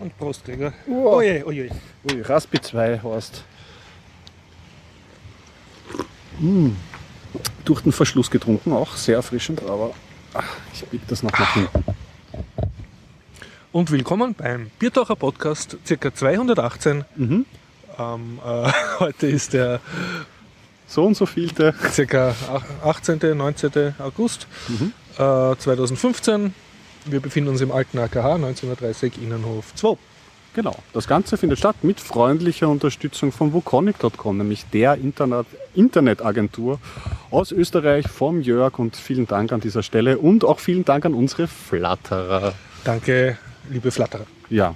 Und Prost, Gregor. Wow. Oje, oje. Ui, Raspi 2 heißt. Mm. Durch den Verschluss getrunken, auch sehr erfrischend, aber ach, ich biege das noch nach hinten. Und willkommen beim Biertaucher Podcast, circa 218. Mhm. Ähm, äh, heute ist der So und so vielte. circa ach- 18., 19. August Mhm. Äh, 2015. Wir befinden uns im alten AKH 1930 Innenhof 2. Genau. Das Ganze findet statt mit freundlicher Unterstützung von Wukonic.com, nämlich der Internet Internetagentur aus Österreich vom Jörg und vielen Dank an dieser Stelle und auch vielen Dank an unsere Flatterer. Danke, liebe Flatterer. Ja,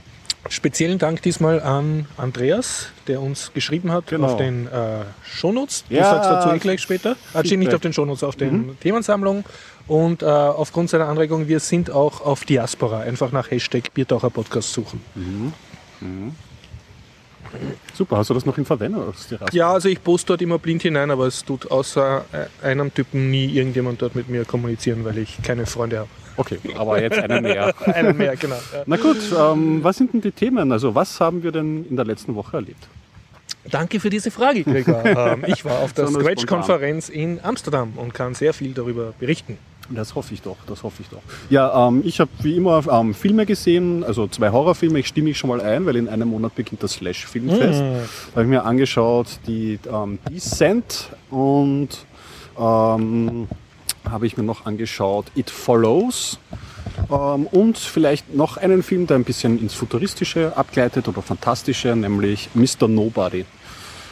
Speziellen Dank diesmal an Andreas, der uns geschrieben hat Genau. auf den äh, Shownotes. Du Ja, sagst dazu eh gleich später. Ah, nicht auf den Shownotes, auf den Themensammlungen. Und äh, aufgrund seiner Anregung, wir sind auch auf Diaspora. Einfach nach Hashtag Biertaucher Podcast suchen. super. Hast du das noch in Verwendung? Ja, also ich poste dort immer blind hinein, aber es tut außer äh, einem Typen nie irgendjemand dort mit mir kommunizieren, weil ich keine Freunde habe. Okay, aber jetzt einer mehr. Einen mehr, genau. Ja. Na gut, ähm, was sind denn die Themen? Also was haben wir denn in der letzten Woche erlebt? Danke für diese Frage, Gregor. ähm, ich war auf der Scratch-Konferenz in Amsterdam und kann sehr viel darüber berichten. Das hoffe ich doch, das hoffe ich doch. Ja, ähm, ich habe wie immer ähm, Filme gesehen, also zwei Horrorfilme. Ich stimme mich schon mal ein, weil in einem Monat beginnt das Slash-Filmfest. Mhm. Da habe ich mir angeschaut die ähm, Descent und ähm, habe ich mir noch angeschaut It Follows. Ähm, und vielleicht noch einen Film, der ein bisschen ins Futuristische abgleitet oder Fantastische, nämlich Mr. Nobody.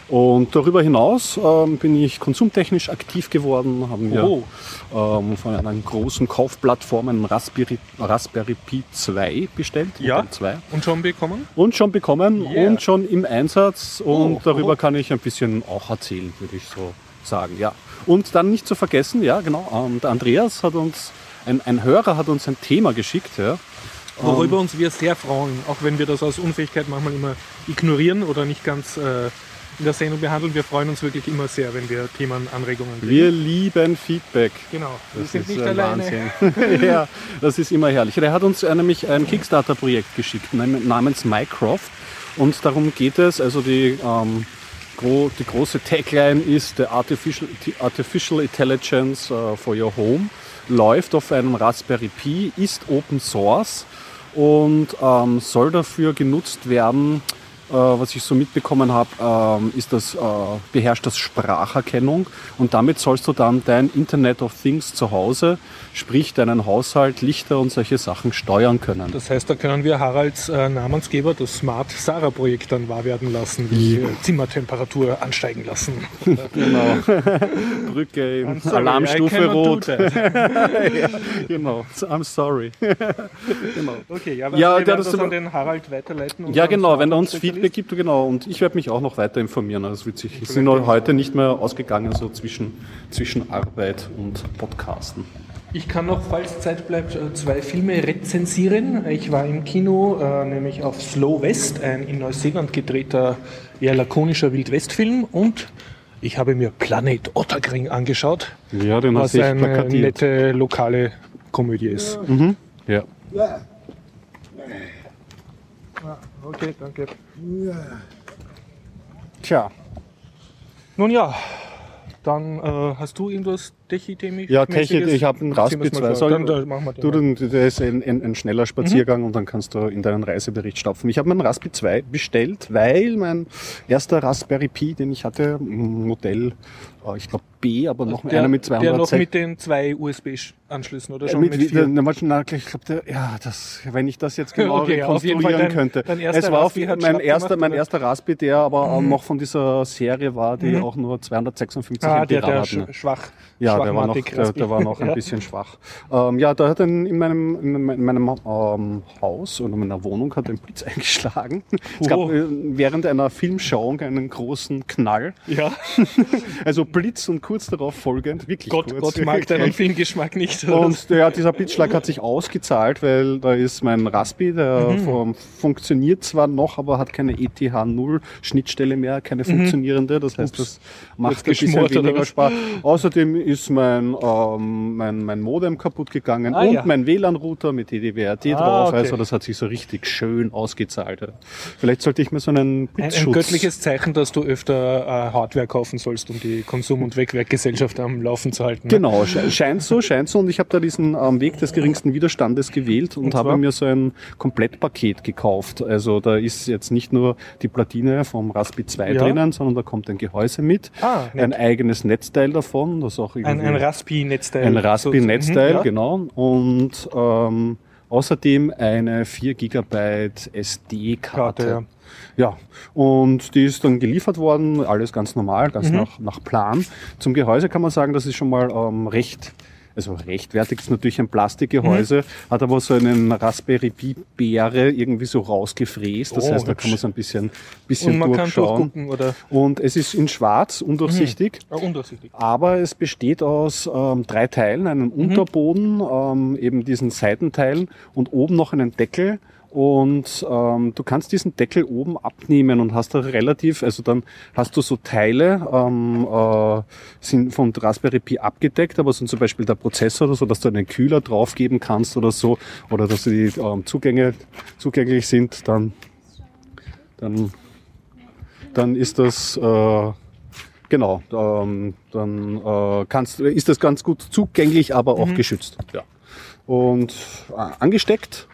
Und darüber hinaus ähm, bin ich konsumtechnisch aktiv geworden, haben wir Oh. ähm, von einer großen Kaufplattform einen Raspberry, Raspberry Pi 2 bestellt. Ja. Modell 2. Und schon bekommen? Und schon bekommen Yeah. und schon im Einsatz. Und Oh, darüber oh. kann ich ein bisschen auch erzählen, würde ich so sagen. Ja. Und dann nicht zu vergessen, ja genau, ähm, der Andreas hat uns, ein, ein Hörer hat uns ein Thema geschickt. Ja. Worüber uns wir sehr freuen, auch wenn wir das aus Unfähigkeit manchmal immer ignorieren oder nicht ganz äh, in der Sendung behandeln. Wir freuen uns wirklich immer sehr, wenn wir Themenanregungen kriegen. Wir lieben Feedback. Genau, wir Das sind ist nicht ein alleine. Wahnsinn. ja, das ist immer herrlich. Der hat uns äh, nämlich ein Kickstarter-Projekt geschickt nam- namens Mycroft. Und darum geht es, also die, ähm, gro die große Tagline ist the Artificial, the Artificial Intelligence äh, for your home. Läuft auf einem Raspberry Pi, ist Open Source und ähm, soll dafür genutzt werden, was ich so mitbekommen habe, ähm, ist das, äh, beherrscht das Spracherkennung und damit sollst du dann dein Internet of Things zu Hause, sprich deinen Haushalt, Lichter und solche Sachen steuern können. Das heißt, da können wir Haralds äh, Namensgeber, das Smart Sarah Projekt, dann wahr werden lassen, die äh, Zimmertemperatur ansteigen lassen. genau. Drücke in Sorry, I Alarmstufe rot. that. genau. I'm sorry. genau. Okay, ja, Ja, wir werden das an den Harald weiterleiten. Ja, genau, wenn er uns Spezialist. Feedback gibt, genau. Und ich werde mich auch noch weiter informieren. Also es wird sich, sind noch heute nicht mehr ausgegangen, so zwischen, zwischen Arbeit und Podcasten. Ich kann noch, falls Zeit bleibt, äh, zwei Filme rezensieren. Ich war im Kino, äh, nämlich auf Slow West, ein in Neuseeland gedrehter, eher lakonischer Wildwest-Film. Und ich habe mir Planet Otterkring angeschaut, Ja, den was hast du eine plakatiert. nette lokale Komödie ist. Ja. Okay, danke. Tja, Nun ja, dann äh, hast du irgendwas Techie-Themig? ja, Technik, ich habe einen Raspi 2. Soll, Dann, dann machen wir du, dann- der ist ein, ein, ein schneller Spaziergang und dann kannst du in deinen Reisebericht stapfen. Ich habe meinen Raspi 2 bestellt, weil mein erster Raspberry Pi, den ich hatte, ein Modell, äh, ich glaube B, aber noch der, einer mit 200 der noch mit den zwei USB-Anschlüssen oder Ja, schon mit, mit, mit vier? na, na, ich glaube, ja, das, wenn ich das jetzt genau Okay, rekonstruieren dein- könnte. dein es war auf, mein erster, gemacht, mein oder? erster Raspi, der aber auch noch von dieser Serie war, die auch nur 256 Ah, MB der, der hatte. schwach. Ja, der war noch, der, der war noch ein bisschen schwach. Ähm, ja, da hat ein, in meinem, in meinem ähm, Haus oder meiner Wohnung hat ein Blitz eingeschlagen. Es gab äh, während einer Filmschauung einen großen Knall. Ja, Also Blitz und kurz darauf folgend, wirklich Gott, kurz. Gott mag deinen Filmgeschmack nicht. Und ja, dieser Blitzschlag hat sich ausgezahlt, weil da ist mein Raspi, der Mhm. vom, funktioniert zwar noch, aber hat keine ETH0 Schnittstelle mehr, keine funktionierende. Das heißt, das macht ein bisschen Mhm. weniger? Spaß. Außerdem ist ist mein, ähm, mein, mein Modem kaputt gegangen Ah, und ja. mein WLAN-Router mit DDWRT Ah, drauf. okay. Also das hat sich so richtig schön ausgezahlt. Vielleicht sollte ich mir so einen Ein, ein Blitzschutz... göttliches Zeichen, dass du öfter äh, Hardware kaufen sollst, um die Konsum- und Wegwerkgesellschaft am Laufen zu halten. ne? Genau, sche- scheint so, scheint so. Und ich habe da diesen ähm, Weg des geringsten Widerstandes gewählt und, Und habe mir so ein Komplettpaket gekauft. Also da ist jetzt nicht nur die Platine vom Raspi 2 Ja. drinnen, sondern da kommt ein Gehäuse mit, Ah, ein eigenes Netzteil davon, das auch Ein, irgendwie ein Raspi-Netzteil. ein So- Raspi-Netzteil, Mhm, ja. genau. Und ähm, außerdem eine 4 GB SD-Karte. Karte, Ja, und die ist dann geliefert worden, alles ganz normal, ganz Mhm. nach, nach Plan. Zum Gehäuse kann man sagen, das ist schon mal ähm, recht, also rechtwertig ist natürlich ein Plastikgehäuse, Mhm. hat aber so einen Raspberry Pi Beere irgendwie so rausgefräst. Das Oh, heißt, da hübsch. kann man so ein bisschen, bisschen Und man kann durchschauen. durchgucken oder Und es ist in schwarz, undurchsichtig. ah, undurchsichtig. Aber es besteht aus ähm, drei Teilen, einem Unterboden, ähm, eben diesen Seitenteilen und oben noch einen Deckel. Und ähm, du kannst diesen Deckel oben abnehmen und hast da relativ, also dann hast du so Teile, ähm, äh, sind von Raspberry Pi abgedeckt, aber sind zum Beispiel der Prozessor oder so, dass du einen Kühler draufgeben kannst oder so, oder dass die ähm, Zugänge zugänglich sind, dann, dann, dann ist das äh, Genau, ähm, dann äh, kannst, ist das ganz gut zugänglich, aber auch geschützt. Ja. Und äh, angesteckt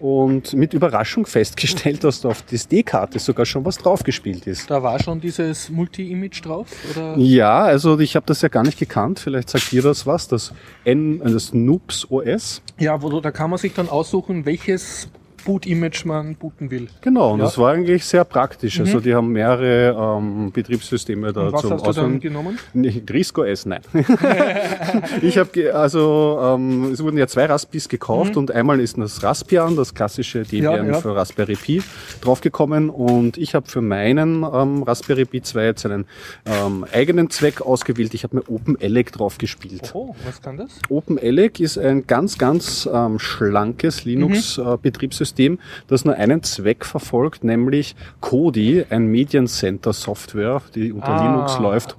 und mit Überraschung festgestellt, dass da auf die SD-Karte sogar schon was draufgespielt ist. Da war schon dieses Multi-Image drauf? Oder? Ja, also ich habe das ja gar nicht gekannt. Vielleicht sagt dir das was, das N, äh, das Noops OS. Ja, wo, da kann man sich dann aussuchen, welches Boot-Image man booten will. Genau, und Ja. das war eigentlich sehr praktisch. Also die haben mehrere ähm, Betriebssysteme da Und was zum hast du dann genommen? Nicht Risco S, nein. ich habe also ähm, es wurden ja zwei Raspis gekauft und einmal ist das Raspbian, das klassische Debian Mhm. Ja, ja. für Raspberry Pi, draufgekommen und ich habe für meinen ähm, Raspberry Pi 2 jetzt einen ähm, eigenen Zweck ausgewählt. Ich habe mir OpenELEC drauf gespielt. Oh, was kann das? OpenELEC ist ein ganz, ganz ähm, schlankes Linux-Betriebssystem, das nur einen Zweck verfolgt, nämlich Kodi, ein Mediencenter-Software, die unter Ah. Linux läuft,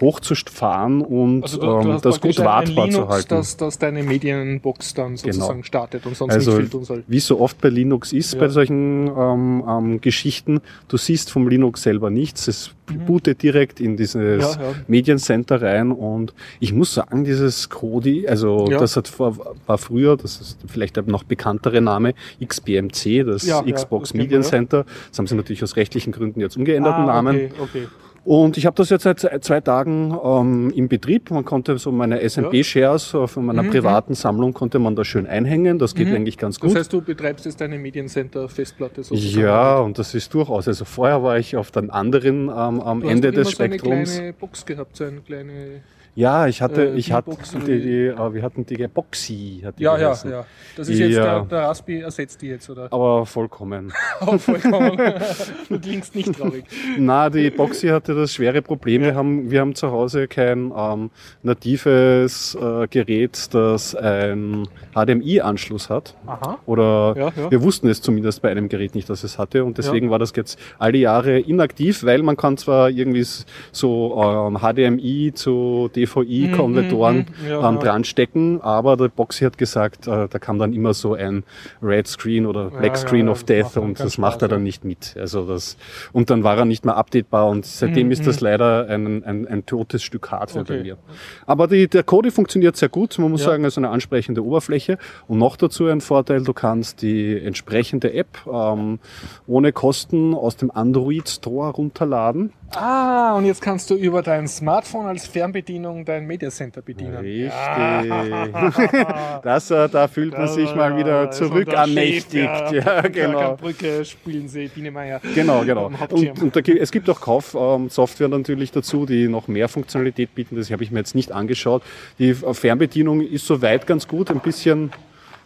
hochzufahren und Also du, ähm, du hast das gut wartbar Linux, zu halten. Das, das deine Medienbox dann sozusagen startet und sonst Also nicht viel tun soll. wie so oft bei Linux ist, Ja. bei solchen ähm, ähm, Geschichten, du siehst vom Linux selber nichts. Es bootet direkt in dieses Mhm. Ja, ja. Mediencenter rein und ich muss sagen, dieses Kodi, also das hat vor, war früher, das ist vielleicht der noch bekanntere Name, XBMC, das Xbox das Mediencenter. Das haben sie natürlich aus rechtlichen Gründen jetzt umgeänderten Ah, Namen. Okay, okay. Und ich habe das jetzt seit zwei Tagen ähm, im Betrieb. Man konnte so meine SMP-Shares äh, von Mhm, meiner privaten Sammlung konnte man da schön einhängen. Das geht eigentlich ganz gut. Das heißt, du betreibst jetzt deine Mediencenter-Festplatte sozusagen. Ja, und das ist durchaus. Also vorher war ich auf dem anderen ähm, am Du hast Ende doch immer des so eine Spektrums. kleine Box gehabt, so eine kleine... ja, ich hatte, äh, ich hatte die, die, äh, wir hatten die Boxy. Hat die Ja, ja, geheißen. ja. Das ist jetzt Ja. der, der Raspi ersetzt die jetzt, oder? Aber vollkommen. Vollkommen. du klingst nicht traurig. Na, die Boxy hatte das schwere Problem. Wir haben, wir haben zu Hause kein ähm, natives äh, Gerät, das ein HDMI-Anschluss hat. Aha. Oder Ja, ja. wir wussten es zumindest bei einem Gerät nicht, dass es hatte. Und deswegen war das jetzt all die Jahre inaktiv, weil man kann zwar irgendwie so ähm, HDMI zu DVI-Konvertoren mhm, ja, ähm, dran stecken, aber der Boxy hat gesagt, äh, da kam dann immer so ein Red Screen oder Black ja, Screen ja, of Death und das macht er dann nicht mit. Also das, und dann war er nicht mehr updatebar und seitdem Mhm, ist das leider ein, ein, ein totes Stück Hardware bei Okay. mir. Aber die, der Kodi funktioniert sehr gut. Man muss sagen, es ist eine ansprechende Oberfläche. Und noch dazu ein Vorteil, du kannst die entsprechende App ähm, ohne Kosten aus dem Android Store runterladen. Ah, und jetzt kannst du über dein Smartphone als Fernbedienung dein Mediacenter bedienen. Richtig. Das, äh, da fühlt man sich mal wieder zurück ermächtigt. Ja, genau. Brücke spielen sie, Biene Meier. Genau, genau. Und, und gibt- es gibt auch Kaufsoftware natürlich dazu, die noch mehr Funktionalität bieten. Das habe ich mir jetzt nicht angeschaut. Die Fernbedienung ist soweit ganz gut, ein bisschen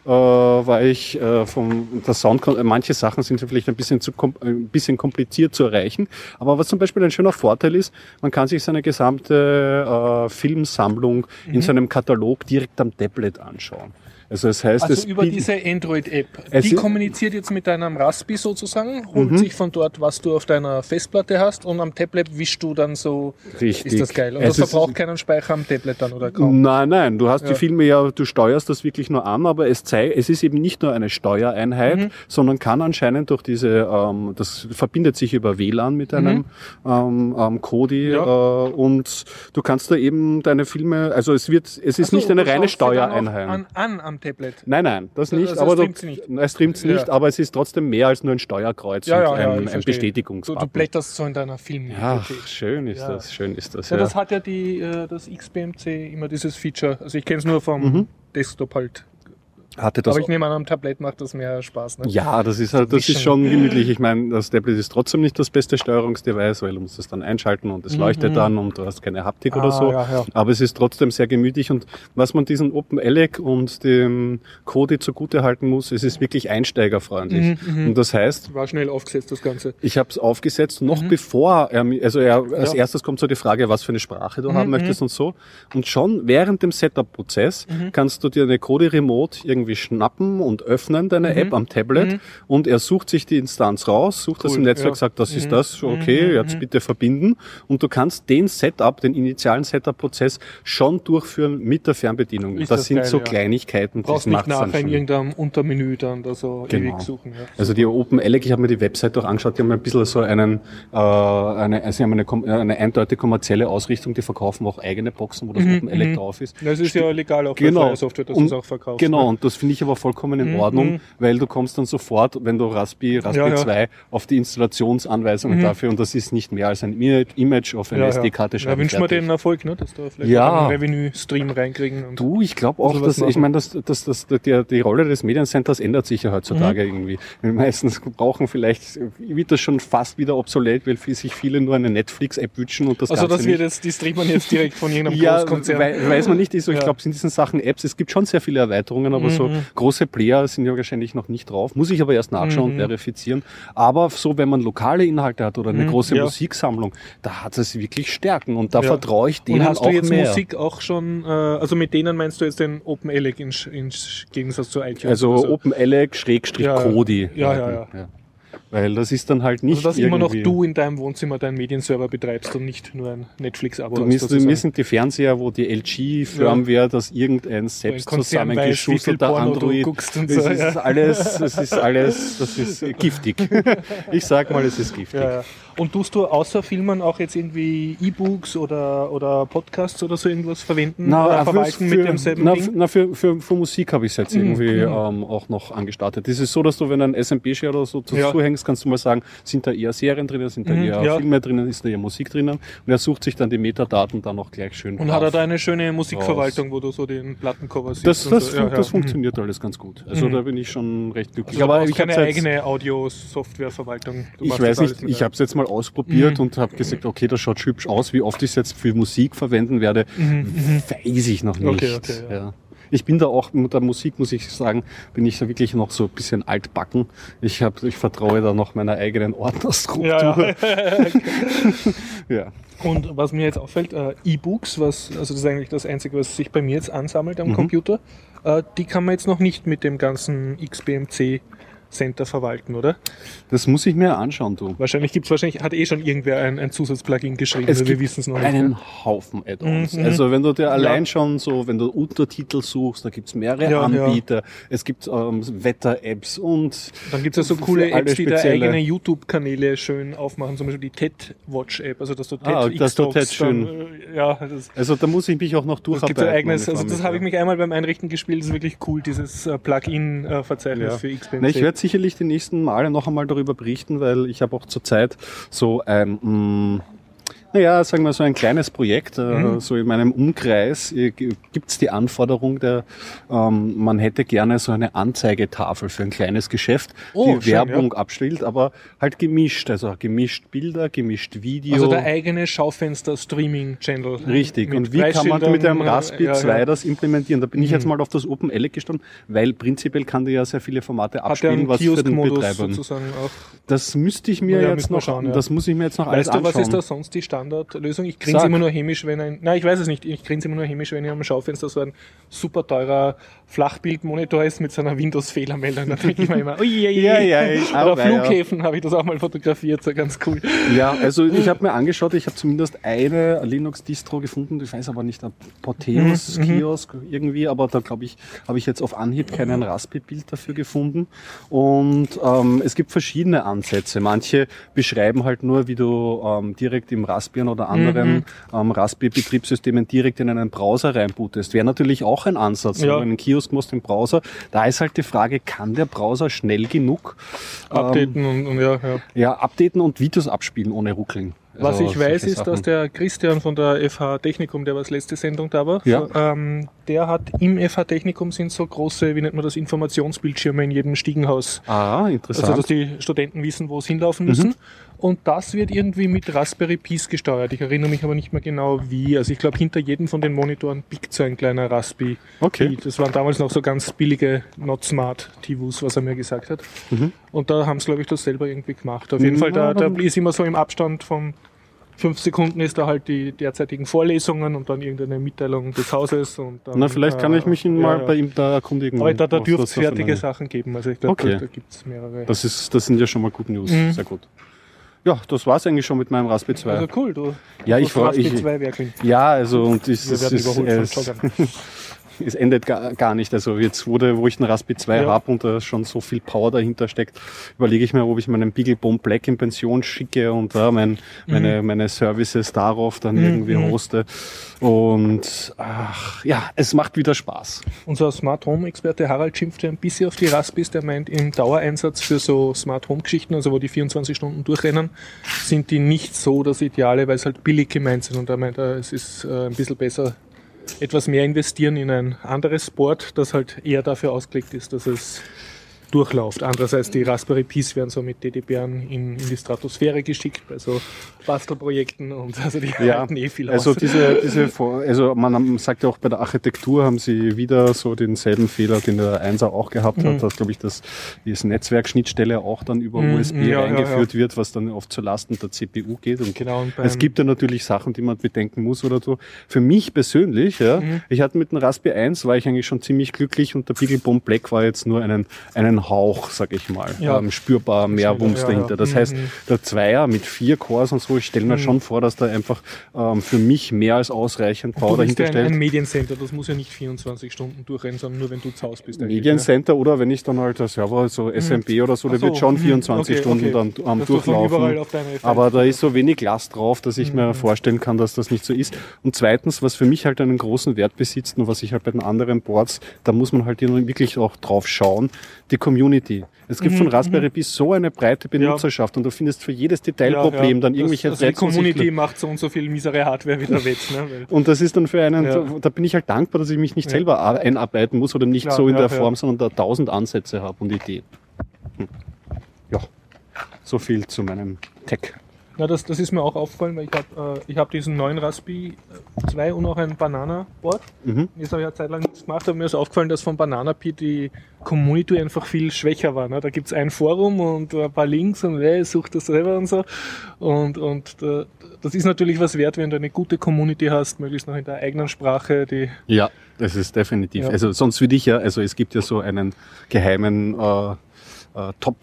äh, weil ich äh, vom der Sound manche Sachen sind vielleicht ein bisschen zu kom ein bisschen kompliziert zu erreichen. Aber was zum Beispiel ein schöner Vorteil ist, man kann sich seine gesamte äh, Filmsammlung in seinem Katalog direkt am Tablet anschauen. Also das heißt, Also es über diese Android-App. Die kommuniziert jetzt mit deinem Raspi sozusagen, holt Mhm. sich von dort, was du auf deiner Festplatte hast und am Tablet wischst du dann so. Richtig. Ist das geil. Und Es das verbraucht keinen Speicher am Tablet dann oder kaum. Nein, nein, du hast Ja. die Filme ja, du steuerst das wirklich nur an, aber es zeigt, es ist eben nicht nur eine Steuereinheit, Mhm. sondern kann anscheinend durch diese, ähm, das verbindet sich über WLAN mit einem ähm, ähm, Kodi Mhm. Ja. äh, und du kannst da eben deine Filme, also es wird, es ist so, nicht eine reine Steuereinheit. An, an Tablet. Nein, nein, das nicht. Also aber es du, nicht. Es streamt's nicht, Ja. aber es ist trotzdem mehr als nur ein Steuerkreuz Ja, und ein, ein verstehe. Du, Bestätigungsbutton. du blätterst so in deiner Filmbibliothek. ja, schön ist das, schön ist das. Ja, Ja, das hat ja die, äh, das XBMC immer dieses Feature. Also ich kenne es nur vom Mhm. Desktop halt. Hatte das Aber ich nehme an, am Tablet macht das mehr Spaß. Ne? Ja, das ist halt, das ist schon gemütlich. Ich meine, das Tablet ist trotzdem nicht das beste Steuerungsdevice, weil du musst es dann einschalten und es leuchtet dann und du hast keine Haptik oder Ah, so. ja, ja. Aber es ist trotzdem sehr gemütlich und was man diesen OpenELEC und dem Kodi zugute halten muss, es ist wirklich einsteigerfreundlich. Mhm, Und das heißt, War schnell aufgesetzt, das Ganze. ich habe es aufgesetzt, noch bevor er, also er, als Mhm. Ja. Mhm, erstes kommt so die Frage, was für eine Sprache du haben möchtest und so. Und schon während dem Setup-Prozess Mhm. kannst du dir eine Kodi Remote irgendwie schnappen und öffnen, deine Mhm. App am Tablet. Und er sucht sich die Instanz raus, sucht das Cool, im Netzwerk, ja. Mhm. sagt, das ist das, okay, jetzt bitte verbinden. Und du kannst den Setup, den initialen Setup-Prozess schon durchführen mit der Fernbedienung. Ist das, das sind geil, so ja. Kleinigkeiten, das macht's dann nachher in irgendeinem Untermenü dann da so Genau. ewig suchen. Ja. Also die OpenELEC, ich habe mir die Website auch angeschaut, die haben ein bisschen so einen, äh, eine, also haben eine, eine eindeutig kommerzielle Ausrichtung, die verkaufen auch eigene Boxen, wo das OpenELEC drauf ist. Das ist ja legal auch bei Genau. Freie Software, dass du es auch verkaufst. Genau, ne? und das finde ich aber vollkommen in Ordnung, weil du kommst dann sofort, wenn du Raspi, Raspi Ja, ja. 2 auf die Installationsanweisungen dafür und das ist nicht mehr als ein Image auf eine Ja, SD-Karte ja. schreiben. Ja, wünschen wir denen Erfolg, ne? dass da vielleicht Ja. einen Revenue-Stream reinkriegen. Und Du, ich glaube auch, dass, ich meine, dass, dass, dass die, die Rolle des Mediencenters ändert sich ja heutzutage Mhm. irgendwie. Meistens brauchen vielleicht, wird das schon fast wieder obsolet, weil sich viele nur eine Netflix-App wünschen und das also, Ganze dass wir das, die streamen jetzt direkt von irgendeinem Ja, Großkonzern. wei- weiß man nicht. Also ich Ja. glaube, es sind diesen Sachen Apps. Es gibt schon sehr viele Erweiterungen, aber so Mhm. große Player sind ja wahrscheinlich noch nicht drauf. Muss ich aber erst nachschauen Mhm. und verifizieren. Aber so, wenn man lokale Inhalte hat oder eine große ja. Musiksammlung, da hat es wirklich Stärken und da Ja. vertraue ich denen Und hast auch du jetzt mehr. Musik auch schon, äh, also mit denen meinst du jetzt den OpenELEC in, in Gegensatz zu iTunes? Also oder so? OpenELEC Schrägstrich Ja, Kodi. ja, ja, ja. Weil das ist dann halt nicht Also dass immer noch du in deinem Wohnzimmer deinen Medienserver betreibst und nicht nur ein Netflix-Abo Du, hast, mir, sind die Fernseher, wo die LG-Firmware, das irgendein selbst zusammengeschusterter Android. guckst und das so, ist ja. alles, das ist alles, das ist giftig. Ich sag mal, es ist giftig. Ja, ja. Und tust du außer Filmen auch jetzt irgendwie E-Books oder, oder Podcasts oder so irgendwas verwenden oder für- verwalten für, mit demselben na, Ding? Na, für, für, für Musik habe ich es jetzt Mhm, irgendwie genau. ähm, auch noch angestartet. Das ist so, dass du, wenn du einen SMP-Share oder so dazu Ja. hängst, kannst du mal sagen, sind da eher Serien drinnen, sind da Mhm, eher ja. Filme drinnen, ist da eher Musik drinnen. Und er sucht sich dann die Metadaten dann auch gleich schön Und hat er da eine schöne Musikverwaltung, wo du so den Plattencover siehst? Das, das, so? Ja, das ja. funktioniert alles ganz gut. Also Mhm. da bin ich schon recht glücklich. Also Aber ich keine habe jetzt, eigene Audio-Software-Verwaltung. Ich weiß nicht, ich habe es jetzt mal ausprobiert Mhm. und habe gesagt, okay, das schaut hübsch aus. Wie oft ich es jetzt für Musik verwenden werde, weiß ich noch nicht. Mhm, Okay, okay, ja. ja. Ich bin da auch mit der Musik, muss ich sagen, bin ich da wirklich noch so ein bisschen altbacken. Ich, hab, ich vertraue da noch meiner eigenen Ordnerstruktur. Ja. Und was mir jetzt auffällt, äh, E-Books, was, also das ist eigentlich das Einzige, was sich bei mir jetzt ansammelt am Mhm. Computer, äh, die kann man jetzt noch nicht mit dem ganzen XBMC Center verwalten, oder? Das muss ich mir anschauen, du. Wahrscheinlich gibt's wahrscheinlich, hat eh schon irgendwer ein, ein Zusatzplugin geschrieben, Es wir gibt wissen es noch nicht. einen ja. Haufen Add-ons. Mhm. Also wenn du dir allein Ja. schon so, wenn du Untertitel suchst, da gibt's mehrere Ja, ja. Anbieter. Es gibt ähm, Wetter-Apps und Dann gibt es ja so coole Apps, die da eigene YouTube-Kanäle schön aufmachen, zum Beispiel die TED Watch App, also dass du TED Ah, dass du TED schön- dann, äh, ja, das, also da muss ich mich auch noch es durcharbeiten. gibt ein eigenes, also das habe ich mich einmal beim Einrichten gespielt, das ist wirklich cool, dieses äh, Plugin-Verzeichnis Ja. für XBMC. Sicherlich die nächsten Male noch einmal darüber berichten, weil ich habe auch zurzeit so ein, mh, naja, sagen wir so ein kleines Projekt, äh, Mhm. so in meinem Umkreis äh, g- gibt's die Anforderung, der, ähm, man hätte gerne so eine Anzeigetafel für ein kleines Geschäft, Oh, die schön, Werbung abspielt, aber halt gemischt, also gemischt Bilder, gemischt Video. Also der eigene Schaufenster-Streaming-Channel. Richtig. Und wie kann man mit einem äh, Raspi ja, 2 ja. das implementieren? Da bin ich Mhm. jetzt mal auf das OpenELEC gestanden, weil prinzipiell kann der ja sehr viele Formate abspielen, was für den Betreiber. sozusagen auch. Das müsste ich mir Ja, jetzt noch, schauen, ja. das muss ich mir jetzt noch alles Weißt du, was anschauen. ist da sonst die Standardlösung. Ich grinse Sag. immer nur hämisch, wenn ein, nein, ich weiß es nicht, ich grinse immer nur hämisch, wenn ich am Schaufenster so ein super teurer Flachbildmonitor ist mit so einer Windows-Fehlermeldung. Da denke ich mir immer, ui, ui, ui. Ja, ja, ich Oder auf ja. Flughäfen habe ich das auch mal fotografiert, so ganz cool. Ja, also ich habe mir angeschaut, ich habe zumindest eine Linux-Distro gefunden, ich weiß aber nicht, ob Porteus, Mhm, Kiosk irgendwie, aber da glaube ich, habe ich jetzt auf Anhieb keinen Raspi-Bild dafür gefunden. Und ähm, es gibt verschiedene Ansätze. Manche beschreiben halt nur, wie du ähm, direkt im Raspbian oder anderen Mhm. ähm, Raspberry-Betriebssystemen direkt in einen Browser reinbootest. Wäre natürlich auch ein Ansatz, Ja. wenn du einen Kiosk machst im Browser. Da ist halt die Frage, kann der Browser schnell genug ähm, Updaten und, und ja, ja. ja, updaten und Videos abspielen ohne Ruckeln. Was Also ich weiß, ist, dass der Christian von der FH Technikum, der was letzte Sendung da war, Ja. ähm, der hat im FH Technikum sind so große, wie nennt man das, Informationsbildschirme in jedem Stiegenhaus. Ah, interessant. Also, dass die Studenten wissen, wo sie hinlaufen müssen. Und das wird irgendwie mit Raspberry Pis gesteuert. Ich erinnere mich aber nicht mehr genau wie. Also ich glaube, hinter jedem von den Monitoren biegt so ein kleiner Raspi. Okay. Das waren damals noch so ganz billige Not Smart TVs, was er mir gesagt hat. Und da haben sie, glaube ich, das selber irgendwie gemacht. Auf jeden Mhm. Fall, da, da dann- ist immer so im Abstand von fünf Sekunden ist da halt die derzeitigen Vorlesungen und dann irgendeine Mitteilung des Hauses. Und dann, Na, vielleicht kann äh, ich mich ihn mal ja. bei ihm da erkundigen. Aber da, da dürfte es fertige Sachen geben. Also ich glaube, Okay. da, da gibt es mehrere. Das, ist, das sind ja schon mal gute News. Mhm. Sehr gut. Ja, das war's eigentlich schon mit meinem Raspberry 2. Also cool, du. Ja, ich war- ich- 2 Werkeln. ja, also und es, Wir es, werden es, überholt es, von Joggern. Es endet gar, gar nicht. Also jetzt wurde, wo ich einen Raspberry 2 Ja. habe und da schon so viel Power dahinter steckt, überlege ich mir, ob ich meinen Beaglebone Black in Pension schicke und da mein, meine, meine Services darauf dann irgendwie mhm. hoste. Und ach, ja, es macht wieder Spaß. Unser Smart Home Experte Harald schimpfte ein bisschen auf die Raspis. Der meint, im Dauereinsatz für so Smart Home Geschichten, also wo die 24 Stunden durchrennen, sind die nicht so das Ideale, weil es halt billig gemeint sind. Und er meint, es ist äh, ein bisschen besser, etwas mehr investieren in ein anderes Board, das halt eher dafür ausgelegt ist, dass es durchläuft. Andererseits die Raspberry Pis werden so mit DD-Bären in, in die Stratosphäre geschickt bei so Bastelprojekten und also die halten eh viel also aus. diese, diese, Vor- also man sagt ja auch bei der Architektur haben sie wieder so denselben Fehler, den der 1er auch gehabt Mhm. hat, dass glaube ich das, das Netzwerkschnittstelle auch dann über Mhm, USB ja, ja, eingeführt wird, was dann oft zu Lasten der CPU geht. Und Genau, und es gibt ja natürlich Sachen, die man bedenken muss oder so. Für mich persönlich, ja, Mhm. ich hatte mit dem Raspberry 1 war ich eigentlich schon ziemlich glücklich und der Beaglebone Black war jetzt nur einen, einen Hauch, sag ich mal, Ja. ähm, spürbar mehr Wumms ja, dahinter. ja. Das Mhm. heißt, der Zweier mit vier Cores und so, ich stelle mir schon vor, dass da einfach ähm, für mich mehr als ausreichend Power dahinter ja ein, ein. Mediencenter, das muss ja nicht 24 Stunden durchrennen, sondern nur wenn du zu Hause bist. Mediencenter oder wenn ich dann halt der Server, so SMB oder so, der so, wird schon mhm. 24 Okay, Stunden okay. dann am überall Durchlaufen. Files Aber da ist so wenig Last drauf, dass ich Mhm. mir vorstellen kann, dass das nicht so ist. Und zweitens, was für mich halt einen großen Wert besitzt und was ich halt bei den anderen Boards, da muss man halt wirklich auch drauf schauen, die Community. Es gibt Mhm, von Raspberry Pi so eine breite Benutzerschaft und du findest für jedes Detailproblem dann irgendwelche das, also Die Community macht so und so viel misere Hardware wieder wett. Ne? Und das ist dann für einen, Ja. da, da bin ich halt dankbar, dass ich mich nicht Ja. selber einarbeiten muss oder nicht so in ja, der ja. Form, sondern da tausend Ansätze habe und Ideen. Hm. Ja, so viel zu meinem Tech. Na, das, das ist mir auch aufgefallen, weil ich habe äh, ich hab diesen neuen Raspi 2 und auch ein Banana-Board. Mhm. Jetzt habe ich eine Zeit lang nichts gemacht, aber mir ist aufgefallen, dass von Banana Pi die Community einfach viel schwächer war. Ne? Da gibt es ein Forum und ein paar Links und ey, such das selber und so. Und, und da, das ist natürlich was wert, wenn du eine gute Community hast, möglichst noch in der eigenen Sprache, die Ja, das ist definitiv. Ja. Also sonst würde ich ja, also es gibt ja so einen geheimen äh, äh, Top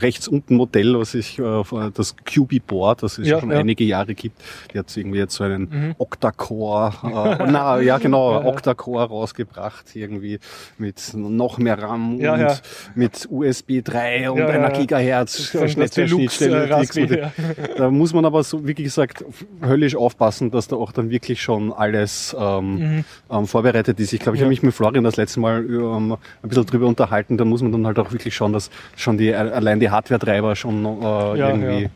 rechts unten Modell, was ich äh, das QB Board, das es Ja, schon ja. einige Jahre gibt. Die hat irgendwie jetzt so einen Mhm. Octa-Core, äh, na ja genau. Octa-Core rausgebracht irgendwie mit noch mehr RAM Ja, und mit USB 3 und einer. Gigahertz Deluxe, äh, Da muss man aber so, wie gesagt, höllisch aufpassen, dass da auch dann wirklich schon alles ähm, ähm, vorbereitet ist. Ich glaube, ich Mhm. Habe mich mit Florian das letzte Mal ähm, ein bisschen drüber unterhalten. Da muss man dann halt auch wirklich schauen, dass schon die allein die Hardware-Treiber schon äh, Ja, irgendwie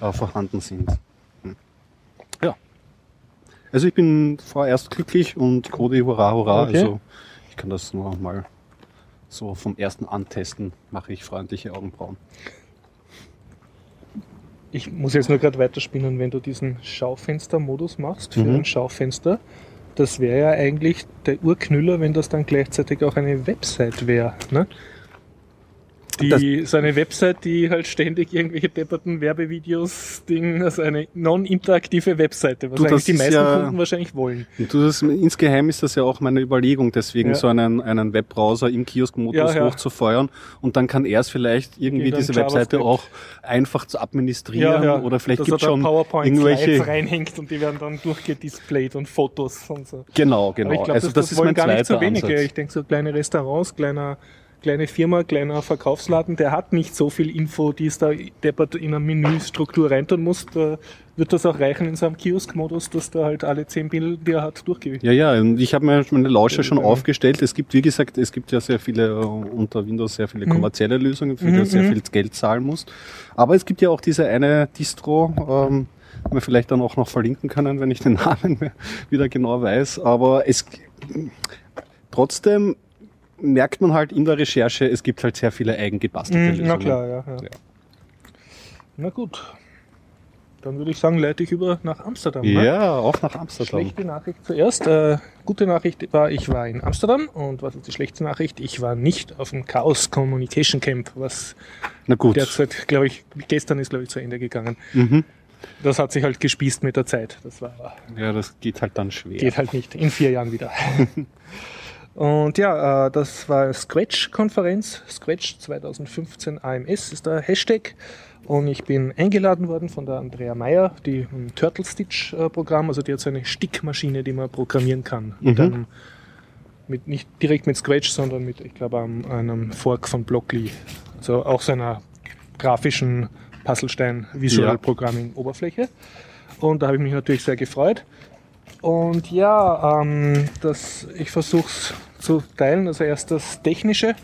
Äh, vorhanden sind. Hm. Ja. Also ich bin vorerst glücklich und Cody, hurra, hurra. Okay. Also ich kann das nur mal so vom ersten Antesten mache ich freundliche Augenbrauen. Ich muss jetzt nur gerade weiterspinnen, wenn du diesen Schaufenster-Modus machst für Mhm. ein Schaufenster. Das wäre ja eigentlich der Urknüller, wenn das dann gleichzeitig auch eine Website wäre. Ne? Die, so eine Website, die halt ständig irgendwelche depperten Werbevideos, Ding, also eine non-interaktive Webseite, was Du, eigentlich das die ist meisten ja- Kunden wahrscheinlich wollen. Du, das, insgeheim ist das ja auch meine Überlegung, deswegen Ja. so einen, einen Webbrowser im Kioskmodus Ja, hochzufeuern und dann kann er es vielleicht irgendwie diese Webseite auch einfach zu administrieren oder vielleicht gibt es schon irgendwelche... reinhängt und die werden dann durchgedisplayt und Fotos und so. Genau, Aber genau. ich glaube, also das, das, das, ist wollen mein gar nicht so zweiter wenige. Ansatz. Ich denke, so kleine Restaurants, kleiner, kleine Firma, kleiner Verkaufsladen, der hat nicht so viel Info, die es da deppert in eine Menüstruktur reintun muss. Da wird das auch reichen in so einem Kiosk-Modus, dass da halt alle zehn Bilder, die er hat, durchgeht. Ja, ja, ich habe mir meine Lauscher schon Ja. aufgestellt. Es gibt, wie gesagt, es gibt ja sehr viele äh, unter Windows sehr viele kommerzielle Lösungen, für die Mhm, du sehr mhm. viel Geld zahlen musst. Aber es gibt ja auch diese eine Distro, ähm, die wir vielleicht dann auch noch verlinken können, wenn ich den Namen wieder genau weiß. Aber es trotzdem merkt man halt in der Recherche, es gibt halt sehr viele eigengebastelte Mhm, Lösungen. na klar, ja, ja. Ja. Na gut. Dann würde ich sagen, leite ich über nach Amsterdam. ne? Ja, auch nach Amsterdam. Schlechte Nachricht zuerst. Äh, gute Nachricht war, ich war in Amsterdam und was ist die schlechte Nachricht? Ich war nicht auf dem Chaos Communication Camp, was Na gut. derzeit, glaube ich, gestern ist, glaube ich, zu Ende gegangen. Mhm. Das hat sich halt gespießt mit der Zeit. Das war, Ja, das geht halt dann schwer. geht halt nicht. In vier Jahren wieder. Und ja, äh, das war Scratch-Konferenz. Scratch 2015 AMS ist der Hashtag. Und ich bin eingeladen worden von der Andrea Meyer, die im Turtle Stitch-Programm, also die hat so eine Stickmaschine, die man programmieren kann. Mit Mhm. einem, mit, nicht direkt mit Scratch, sondern mit, ich glaube, einem, einem Fork von Blockly. Also auch so einer grafischen Puzzlestein Visual Ja. Programming Oberfläche. Und da habe ich mich natürlich sehr gefreut. Und ja, ähm, das, ich versuche es zu teilen. Also erst das Technische,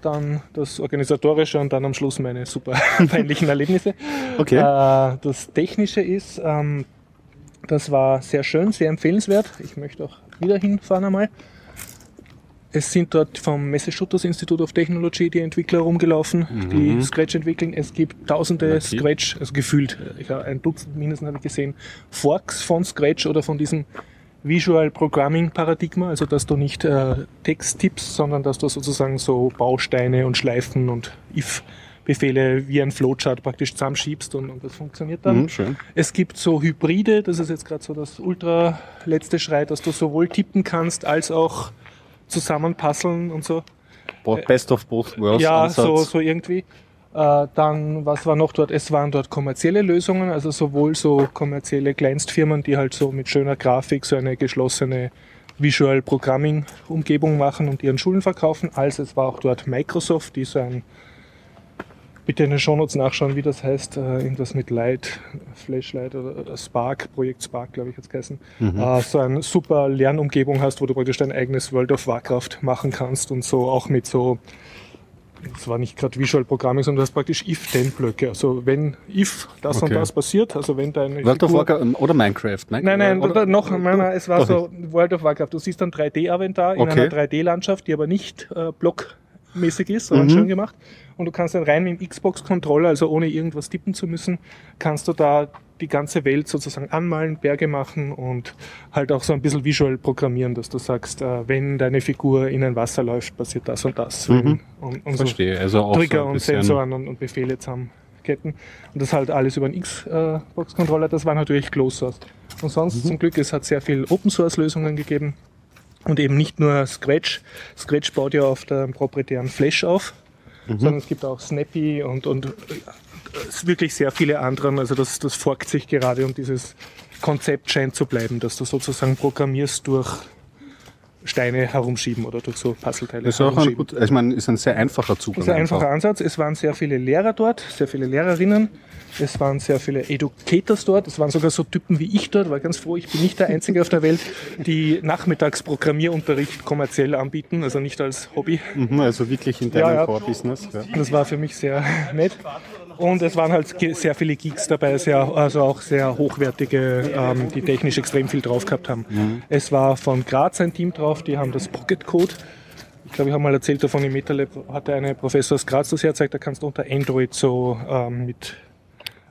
dann das Organisatorische und dann am Schluss meine super peinlichen Erlebnisse. Okay. Äh, das Technische ist, ähm, das war sehr schön, sehr empfehlenswert. Ich möchte auch wieder hinfahren einmal. Es sind dort vom Massachusetts Institute of Technology die Entwickler rumgelaufen, die Scratch entwickeln. Es gibt tausende Okay. Scratch, also gefühlt, ich ein Dutzend mindestens habe ich gesehen, Forks von Scratch oder von diesem Visual Programming Paradigma, also dass du nicht äh, Text tippst, sondern dass du sozusagen so Bausteine und Schleifen und if-Befehle wie ein Flowchart praktisch zusammenschiebst und, und das funktioniert dann. Mhm. Es gibt so Hybride, das ist jetzt gerade so das ultra letzte Schrei, dass du sowohl tippen kannst als auch zusammenpuzzeln und so. Bo- Best of both worlds ja, Ansatz. so, so irgendwie. Äh, dann, was war noch dort? Es waren dort kommerzielle Lösungen, also sowohl so kommerzielle Kleinstfirmen, die halt so mit schöner Grafik so eine geschlossene Visual Programming Umgebung machen und ihren Schulen verkaufen, als es war auch dort Microsoft, die so ein Bitte in den Shownotes nachschauen, wie das heißt. Äh, irgendwas mit Light, Flashlight oder, Spark, Projekt Spark, glaube ich, es geheißen. Äh, so eine super Lernumgebung hast, wo du praktisch dein eigenes World of Warcraft machen kannst und so auch mit so, es war nicht gerade Visual Programming, sondern du hast praktisch if-then-Blöcke. Also wenn if das Okay. und das passiert, also wenn deine World of Figur- Warcraft ähm, oder Minecraft, ne? Nein, nein, oder, noch, nein, nein, es war so World of Warcraft. Du siehst dann 3D-Aventar in Okay. einer 3D-Landschaft, die aber nicht äh, blockmäßig ist, sondern Mhm. schön gemacht. Und du kannst dann rein mit dem Xbox-Controller, also ohne irgendwas tippen zu müssen, kannst du da die ganze Welt sozusagen anmalen, Berge machen und halt auch so ein bisschen visual programmieren, dass du sagst, äh, wenn deine Figur in ein Wasser läuft, passiert das und das. Mhm. Und, und so Verstehe. Also auch Trigger so und Sensoren und, und Befehle zusammenketten. Und das halt alles über einen Xbox-Controller, das war natürlich Closed Source. Und sonst zum Glück, es hat sehr viel Open-Source-Lösungen gegeben und eben nicht nur Scratch. Scratch baut ja auf der proprietären Flash auf, sondern es gibt auch Snappy und, und wirklich sehr viele anderen. Also das, das forkt sich gerade und dieses Konzept scheint zu bleiben, dass du sozusagen programmierst durch Steine herumschieben oder durch so Puzzleteile Das ist auch ein ich meine, ist ein sehr einfacher Zugang. Das ist ein einfach. einfacher Ansatz. Es waren sehr viele Lehrer dort, sehr viele Lehrerinnen. Es waren sehr viele Educators dort. Es waren sogar so Typen wie ich dort. War ganz froh, ich bin nicht der Einzige auf der Welt, die Nachmittagsprogrammierunterricht kommerziell anbieten, also nicht als Hobby. Mhm, also wirklich in Ja, deinem ja. Core-Business. Ja. Das war für mich sehr nett. Und es waren halt sehr viele Geeks dabei, sehr, also auch sehr hochwertige, ähm, die technisch extrem viel drauf gehabt haben. Es war von Graz ein Team drauf, die haben das Pocket Code. Ich glaube, ich habe mal erzählt davon, im MetaLab hatte eine Professor aus Graz das herzeigt, da kannst du unter Android so ähm, mit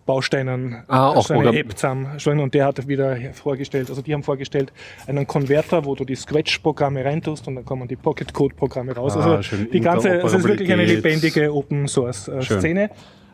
Bausteinen Ah, auch so eine App zusammenstellen und der hat wieder vorgestellt, also die haben vorgestellt einen Konverter, wo du die Scratch-Programme reintust und dann kommen die Pocket-Code-Programme raus. Ah, also die ganze, es ist wirklich eine lebendige Open-Source-Szene.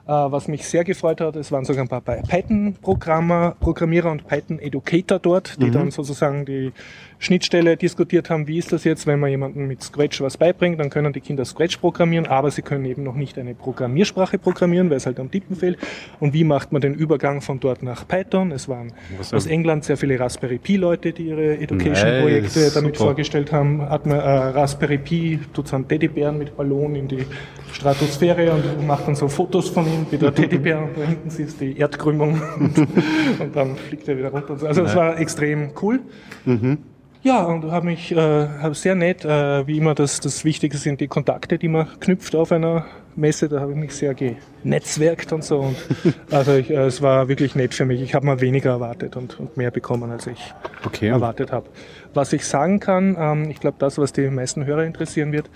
Äh, was mich sehr gefreut hat, es waren sogar ein paar Python-Programmer, Programmierer und Python-Educator dort, Mhm. die dann sozusagen die Schnittstelle diskutiert haben, wie ist das jetzt, wenn man jemandem mit Scratch was beibringt, dann können die Kinder Scratch programmieren, aber sie können eben noch nicht eine Programmiersprache programmieren, weil es halt am Tippen fehlt. Und wie macht man den Übergang von dort nach Python? Es waren Was aus England sehr viele Raspberry Pi-Leute, die ihre Education-Projekte Nice, damit super. vorgestellt haben. Hat man äh, Raspberry Pi, tut so einen Teddybären mit Ballon in die Stratosphäre und macht dann so Fotos von ihm, wie der Teddybär, und da hinten siehst die Erdkrümmung und, und dann fliegt er wieder runter. Also es war extrem cool. Ja, und habe mich äh, hab sehr nett, äh, wie immer, das, das Wichtige sind die Kontakte, die man knüpft auf einer Messe. Da habe ich mich sehr genetzwerkt und so. Und also ich, äh, es war wirklich nett für mich. Ich habe mal weniger erwartet und, und mehr bekommen, als ich Okay. erwartet habe. Was ich sagen kann, ähm, ich glaube, das, was die meisten Hörer interessieren wird,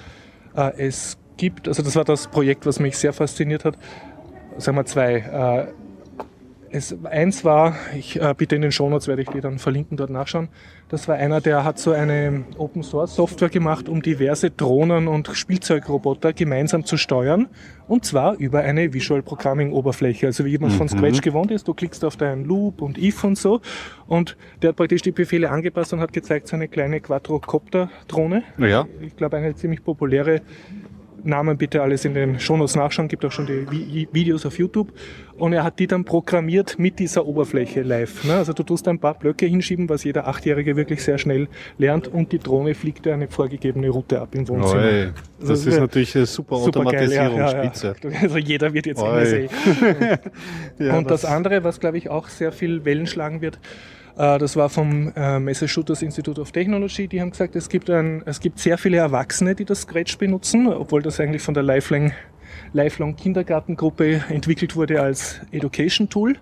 äh, es gibt, also das war das Projekt, was mich sehr fasziniert hat, sagen wir zwei. Äh, es, eins war, ich äh, bitte in den Shownotes werde ich die dann verlinken, dort nachschauen. Das war einer, der hat so eine Open Source Software gemacht, um diverse Drohnen und Spielzeugroboter gemeinsam zu steuern. Und zwar über eine Visual Programming Oberfläche. Also wie man von Scratch gewohnt ist. Du klickst auf deinen Loop und if und so. Und der hat praktisch die Befehle angepasst und hat gezeigt, so eine kleine Quadrocopter-Drohne. Ja. Ich glaube, eine ziemlich populäre Namen bitte alles in den Shownotes nachschauen, gibt auch schon die Vi Videos auf YouTube. Und er hat die dann programmiert mit dieser Oberfläche live. Ne? Also du tust ein paar Blöcke hinschieben, was jeder Achtjährige wirklich sehr schnell lernt und die Drohne fliegt dir eine vorgegebene Route ab im Wohnzimmer. Oi, das Also, ist natürlich eine super ja, Automatisierung, ja, ja. spitze. Also jeder wird jetzt sehen. Ja, und das, andere, was glaube ich auch sehr viel Wellen schlagen wird, das war vom äh, Massachusetts Institute of Technology. Die haben gesagt, es gibt, ein, es gibt sehr viele Erwachsene, die das Scratch benutzen, obwohl das eigentlich von der Lifelong, Lifelong Kindergartengruppe entwickelt wurde als Education Tool.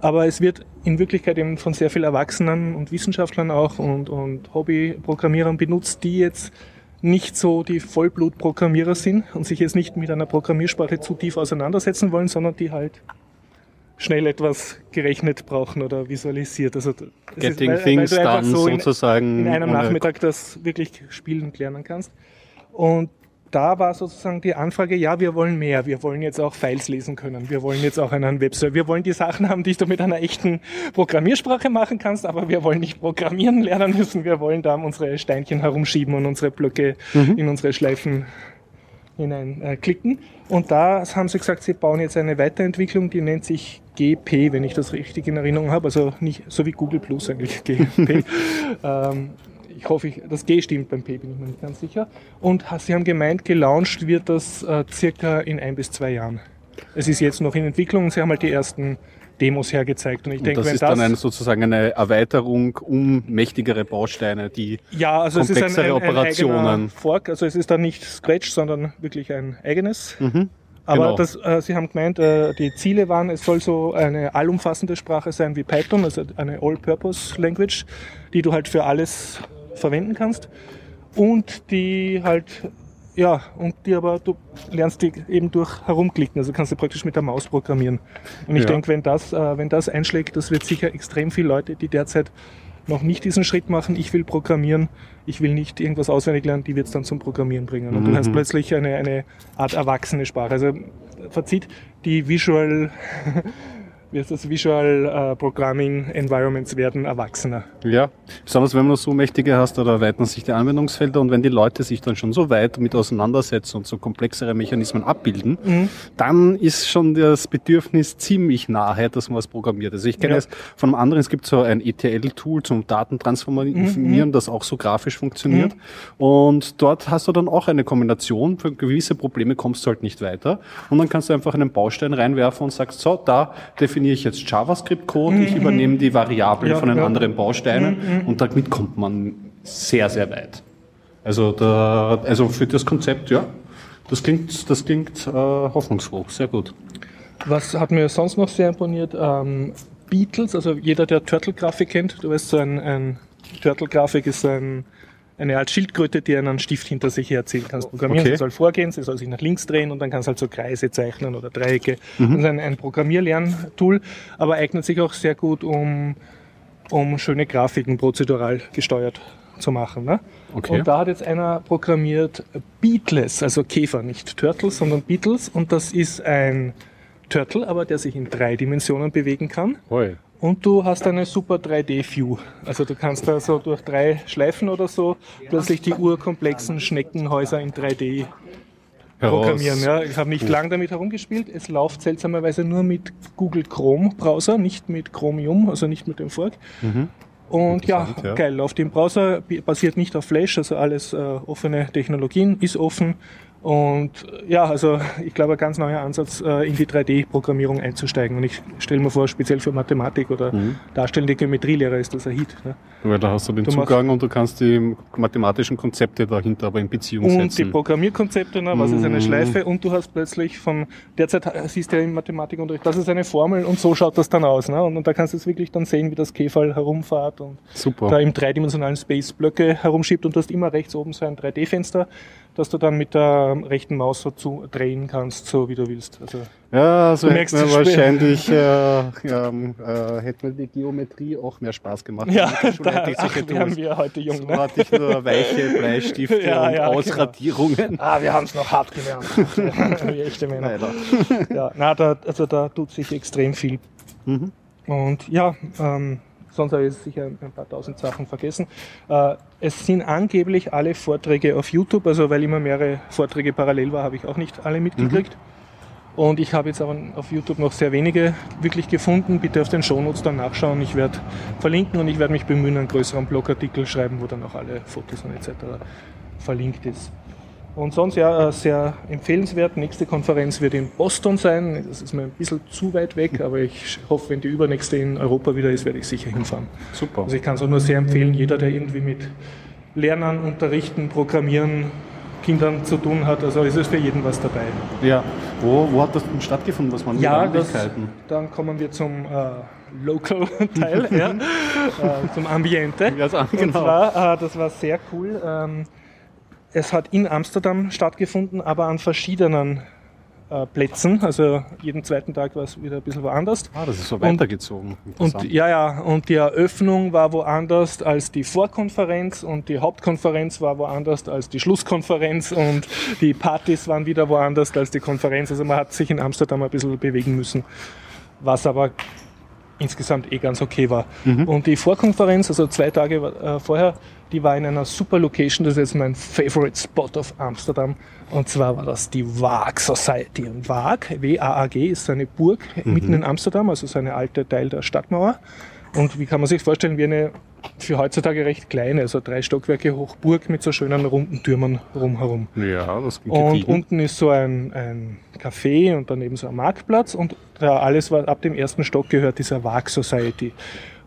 Aber es wird in Wirklichkeit eben von sehr vielen Erwachsenen und Wissenschaftlern auch und, und Hobbyprogrammierern benutzt, die jetzt nicht so die Vollblutprogrammierer sind und sich jetzt nicht mit einer Programmiersprache zu tief auseinandersetzen wollen, sondern die halt schnell etwas gerechnet brauchen oder visualisiert. Also Getting weil- weil things du einfach done so in, sozusagen. in einem Nachmittag das wirklich spielen und lernen kannst. Und da war sozusagen die Anfrage, ja, wir wollen mehr. Wir wollen jetzt auch Files lesen können. Wir wollen jetzt auch einen Webserver. Wir wollen die Sachen haben, die du mit einer echten Programmiersprache machen kannst, aber wir wollen nicht programmieren lernen müssen. Wir wollen da unsere Steinchen herumschieben und unsere Blöcke in unsere Schleifen hinein äh, klicken. Und da haben sie gesagt, sie bauen jetzt eine Weiterentwicklung, die nennt sich GP, wenn ich das richtig in Erinnerung habe. Also nicht so wie Google Plus eigentlich, GP. ähm, ich hoffe, das G stimmt beim P, bin ich mir nicht ganz sicher. Und sie haben gemeint, gelauncht wird das äh, circa in ein bis zwei Jahren. Es ist jetzt noch in Entwicklung und sie haben halt die ersten Demos hergezeigt. Und ich denke, das wenn ist das, dann eine, sozusagen eine Erweiterung um mächtigere Bausteine, die ja, also es ist ein, komplexere ein, Operationen. Fork. Also es ist dann nicht Scratch, sondern wirklich ein eigenes. Mhm. Aber Genau. das, äh, Sie haben gemeint, äh, die Ziele waren, es soll so eine allumfassende Sprache sein wie Python, also eine All-Purpose-Language, die du halt für alles verwenden kannst. Und die halt, ja, und die aber, du lernst die eben durch herumklicken, also kannst du praktisch mit der Maus programmieren. Und ich Ja. denke, wenn das, äh, wenn das einschlägt, das wird sicher extrem viele Leute, die derzeit noch nicht diesen Schritt machen, ich will programmieren, ich will nicht irgendwas auswendig lernen, die wird es dann zum Programmieren bringen. Und du hast plötzlich eine, eine Art erwachsene Sprache. Also verzieht die Visual, heißt das, Visual äh, Programming Environments werden erwachsener. Ja, besonders wenn man so mächtige hast, da erweitern sich die Anwendungsfelder und wenn die Leute sich dann schon so weit mit auseinandersetzen und so komplexere Mechanismen abbilden, Mhm. dann ist schon das Bedürfnis ziemlich nahe, dass man was programmiert. Also ich kenne Ja. es von einem anderen, es gibt so ein ETL-Tool zum Datentransformieren, Mhm, das auch so grafisch funktioniert. Und dort hast du dann auch eine Kombination, für gewisse Probleme kommst du halt nicht weiter. Und dann kannst du einfach einen Baustein reinwerfen und sagst, so, da definiere ich jetzt JavaScript-Code, ich übernehme die Variablen Ja, von den ja. anderen Bausteinen und damit kommt man sehr, sehr weit. Also, da, also für das Konzept, ja, das klingt, das klingt äh, hoffnungsfroh, sehr gut. Was hat mir sonst noch sehr imponiert? Ähm, Beatles, also jeder, der Turtle-Grafik kennt, du weißt, so ein, ein Turtle-Grafik ist ein eine Art Schildkröte, die einen Stift hinter sich herziehen kannst programmieren. Okay. Sie soll vorgehen, sie soll sich nach links drehen und dann kannst du halt so Kreise zeichnen oder Dreiecke. Das ist ein, ein Programmierlerntool, aber eignet sich auch sehr gut, um, um schöne Grafiken prozedural gesteuert zu machen. Ne? Okay. Und da hat jetzt einer programmiert Beatless, also Käfer, nicht Turtles, sondern Beatles. Und das ist ein Turtle, aber der sich in drei Dimensionen bewegen kann. Hoi. Und du hast eine super 3D-View. Also du kannst da so durch drei Schleifen oder so plötzlich die urkomplexen Schneckenhäuser in 3D programmieren. Ja, ich habe nicht lang damit herumgespielt. Es läuft seltsamerweise nur mit Google Chrome Browser, nicht mit Chromium, also nicht mit dem Fork. Und ja, ja. geil, läuft im Browser, basiert nicht auf Flash, also alles äh, offene Technologien, ist offen. Und äh, ja, also ich glaube, ein ganz neuer Ansatz, äh, in die 3D-Programmierung einzusteigen. Und ich stelle mir vor, speziell für Mathematik oder Mhm. darstellende Geometrielehre ist das ein Hit. Ne? Weil da hast du den Du Zugang und du kannst die mathematischen Konzepte dahinter aber in Beziehung Und die setzen. Programmierkonzepte, ne, was ist eine Mhm. Schleife und du hast plötzlich von, derzeit siehst du ja im Mathematikunterricht, das ist eine Formel und so schaut das dann aus. Ne? Und, und da kannst du es wirklich dann sehen, wie das Käferl herumfahrt und Super. da im dreidimensionalen Space Blöcke herumschiebt und du hast immer rechts oben so ein 3D-Fenster, das du dann mit der rechten Maus so zu drehen kannst, so wie du willst. Also, Ja, so Du hätte merkst, mir wahrscheinlich äh, ähm, äh, hätte mir die Geometrie auch mehr Spaß gemacht. ja, da hätte ich ach, wären wir heute jung. So Ne? hatte ich nur weiche Bleistifte Ja, und ja, genau. Ausradierungen. Ah, wir haben es noch hart gelernt. wie echte Männer. Leider. Ja, na, da, also da tut sich extrem viel. Mhm. Und ja, ähm, sonst habe ich sicher ein paar tausend Sachen vergessen. Äh, es sind angeblich alle Vorträge auf YouTube, also weil immer mehrere Vorträge parallel war, habe ich auch nicht alle mitgekriegt. Und ich habe jetzt aber auf YouTube noch sehr wenige wirklich gefunden. Bitte auf den Shownotes dann nachschauen. Ich werde verlinken und ich werde mich bemühen, einen größeren Blogartikel schreiben, wo dann auch alle Fotos und etc. verlinkt ist. Und sonst ja, äh, sehr empfehlenswert. Nächste Konferenz wird in Boston sein. Das ist mir ein bisschen zu weit weg, aber ich hoffe, wenn die übernächste in Europa wieder ist, werde ich sicher hinfahren. Super. Also ich kann es auch nur sehr empfehlen, jeder, der irgendwie mit Lernen, Unterrichten, Programmieren, Kindern zu tun hat, also ist es für jeden was dabei. Ja. Wo, wo hat das denn stattgefunden? Was waren die Ja, Möglichkeiten? dann kommen wir zum äh, Local-Teil, ja, äh, zum Ambiente. Ja, so, Und genau. zwar, äh, das war sehr cool. Ähm, es hat in Amsterdam stattgefunden, aber an verschiedenen äh, Plätzen. Also jeden zweiten Tag war es wieder ein bisschen woanders. Ah, das ist so weitergezogen. Und Interessant. ja, ja, und die Eröffnung war woanders als die Vorkonferenz und die Hauptkonferenz war woanders als die Schlusskonferenz und die Partys waren wieder woanders als die Konferenz. Also man hat sich in Amsterdam ein bisschen bewegen müssen, was aber insgesamt eh ganz okay war. Und die Vorkonferenz, also zwei Tage äh, vorher, die war in einer super Location, das ist jetzt mein favorite Spot of Amsterdam. Und zwar war das die Waag Society. Und Waag, W-A-A-G, ist eine Burg mitten in Amsterdam, also so eine alte Teil der Stadtmauer. Und wie kann man sich vorstellen, wie eine für heutzutage recht kleine, also drei Stockwerke hoch Burg mit so schönen runden Türmen rumherum. ja, das klingt Und gediegen. unten ist so ein, ein Café und daneben so ein Marktplatz und da alles war ab dem ersten Stock gehört dieser Wag Society.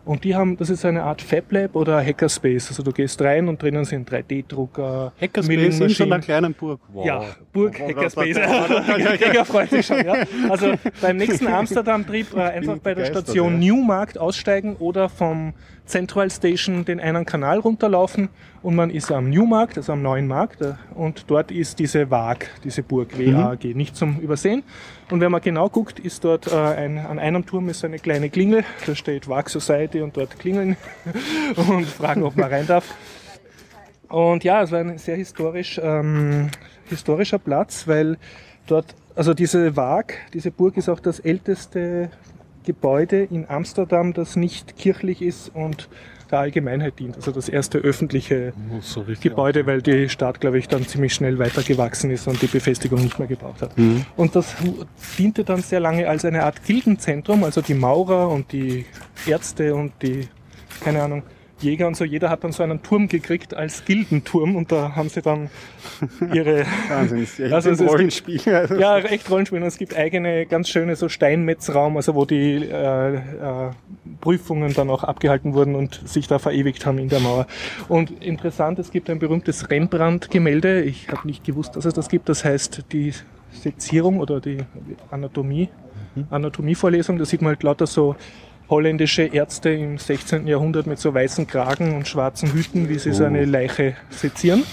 Und die haben, das ist eine Art Fab Lab oder Hackerspace. Also du gehst rein und drinnen sind 3D-Drucker, Hackerspace in so einer kleinen Burg. Wow. Ja, Burg Wow, Hackerspace. Jäger freut sich schon, ja. Also beim nächsten Amsterdam-Trip äh, einfach bei der Station ja. Newmarkt aussteigen oder vom Central Station den einen Kanal runterlaufen und man ist am Newmarkt, also am neuen Markt äh, und dort ist diese WAG, diese Burg, Mhm. W-A-G, nicht zum Übersehen. Und wenn man genau guckt, ist dort äh, ein, an einem Turm ist eine kleine Klingel, da steht WAG Society und dort klingeln und fragen, ob man rein darf. Und ja, es war ein sehr historisch, ähm, historischer Platz, weil dort, also diese Waag, diese Burg ist auch das älteste Gebäude in Amsterdam, das nicht kirchlich ist und der Allgemeinheit dient. Also das erste öffentliche so Gebäude, weil die Stadt, glaube ich, dann ziemlich schnell weitergewachsen ist und die Befestigung nicht mehr gebraucht hat. Mhm. Und das diente dann sehr lange als eine Art Gildenzentrum, also die Maurer und die Ärzte und die, keine Ahnung, Jäger und so, jeder hat dann so einen Turm gekriegt als Gildenturm und da haben sie dann ihre, Wahnsinn, ist echt Also es Rollenspiel. Also ja, echt Rollenspiel. Und es gibt eigene, ganz schöne so Steinmetzraum, also wo die äh, äh, Prüfungen dann auch abgehalten wurden und sich da verewigt haben in der Mauer. Und interessant, es gibt ein berühmtes Rembrandt-Gemälde. Ich habe nicht gewusst, dass es das gibt. Das heißt die Sezierung oder die Anatomie, Anatomievorlesung. Da sieht man halt lauter so holländische Ärzte im 16. Jahrhundert mit so weißen Kragen und schwarzen Hüten, wie sie so eine Leiche sezieren.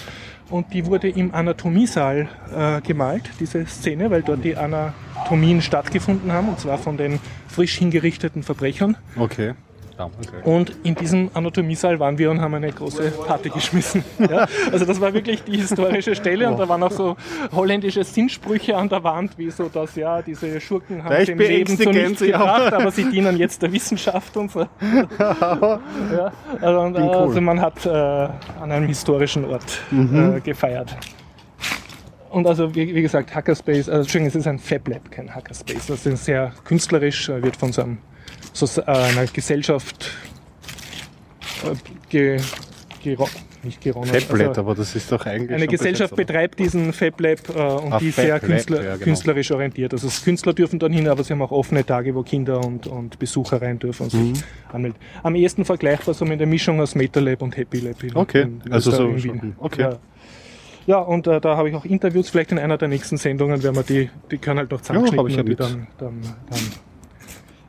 Und die wurde im Anatomiesaal äh, gemalt, diese Szene, weil dort die Anatomien stattgefunden haben, und zwar von den frisch hingerichteten Verbrechern. Okay. Ja, okay. Und in diesem Anatomiesaal waren wir und haben eine große Party geschmissen. Ja, also das war wirklich die historische Stelle und da waren auch so holländische Sinnsprüche an der Wand, wie so das, ja, diese Schurken haben Leicht dem Leben zu nichts gebracht, aber sie dienen jetzt der Wissenschaft und so. Ja, also, und, äh, cool. also man hat äh, an einem historischen Ort äh, gefeiert. Und also, wie, wie gesagt, Hackerspace, also Entschuldigung, es ist ein Fab Lab, kein Hackerspace. Das ist sehr künstlerisch, äh, wird von so, einem, so äh, einer Gesellschaft äh, ge, gero, nicht geronnen. Tablet, also aber das ist doch eigentlich. eine Gesellschaft besetzt, betreibt diesen Fab Lab äh, und Ah, die ist Fab sehr Lab, künstler, ja, genau. künstlerisch orientiert. Also Künstler dürfen dann hin, aber sie haben auch offene Tage, wo Kinder und, und Besucher rein dürfen und sich Mhm. anmelden. Am ehesten vergleichbar so mit der Mischung aus MetaLab und Happy Lab. In, Okay, in also so okay. Ja. Ja, und äh, da habe ich auch Interviews, vielleicht in einer der nächsten Sendungen werden wir die, die können halt noch zusammenschneiden hab ich ja und die dann, dann, dann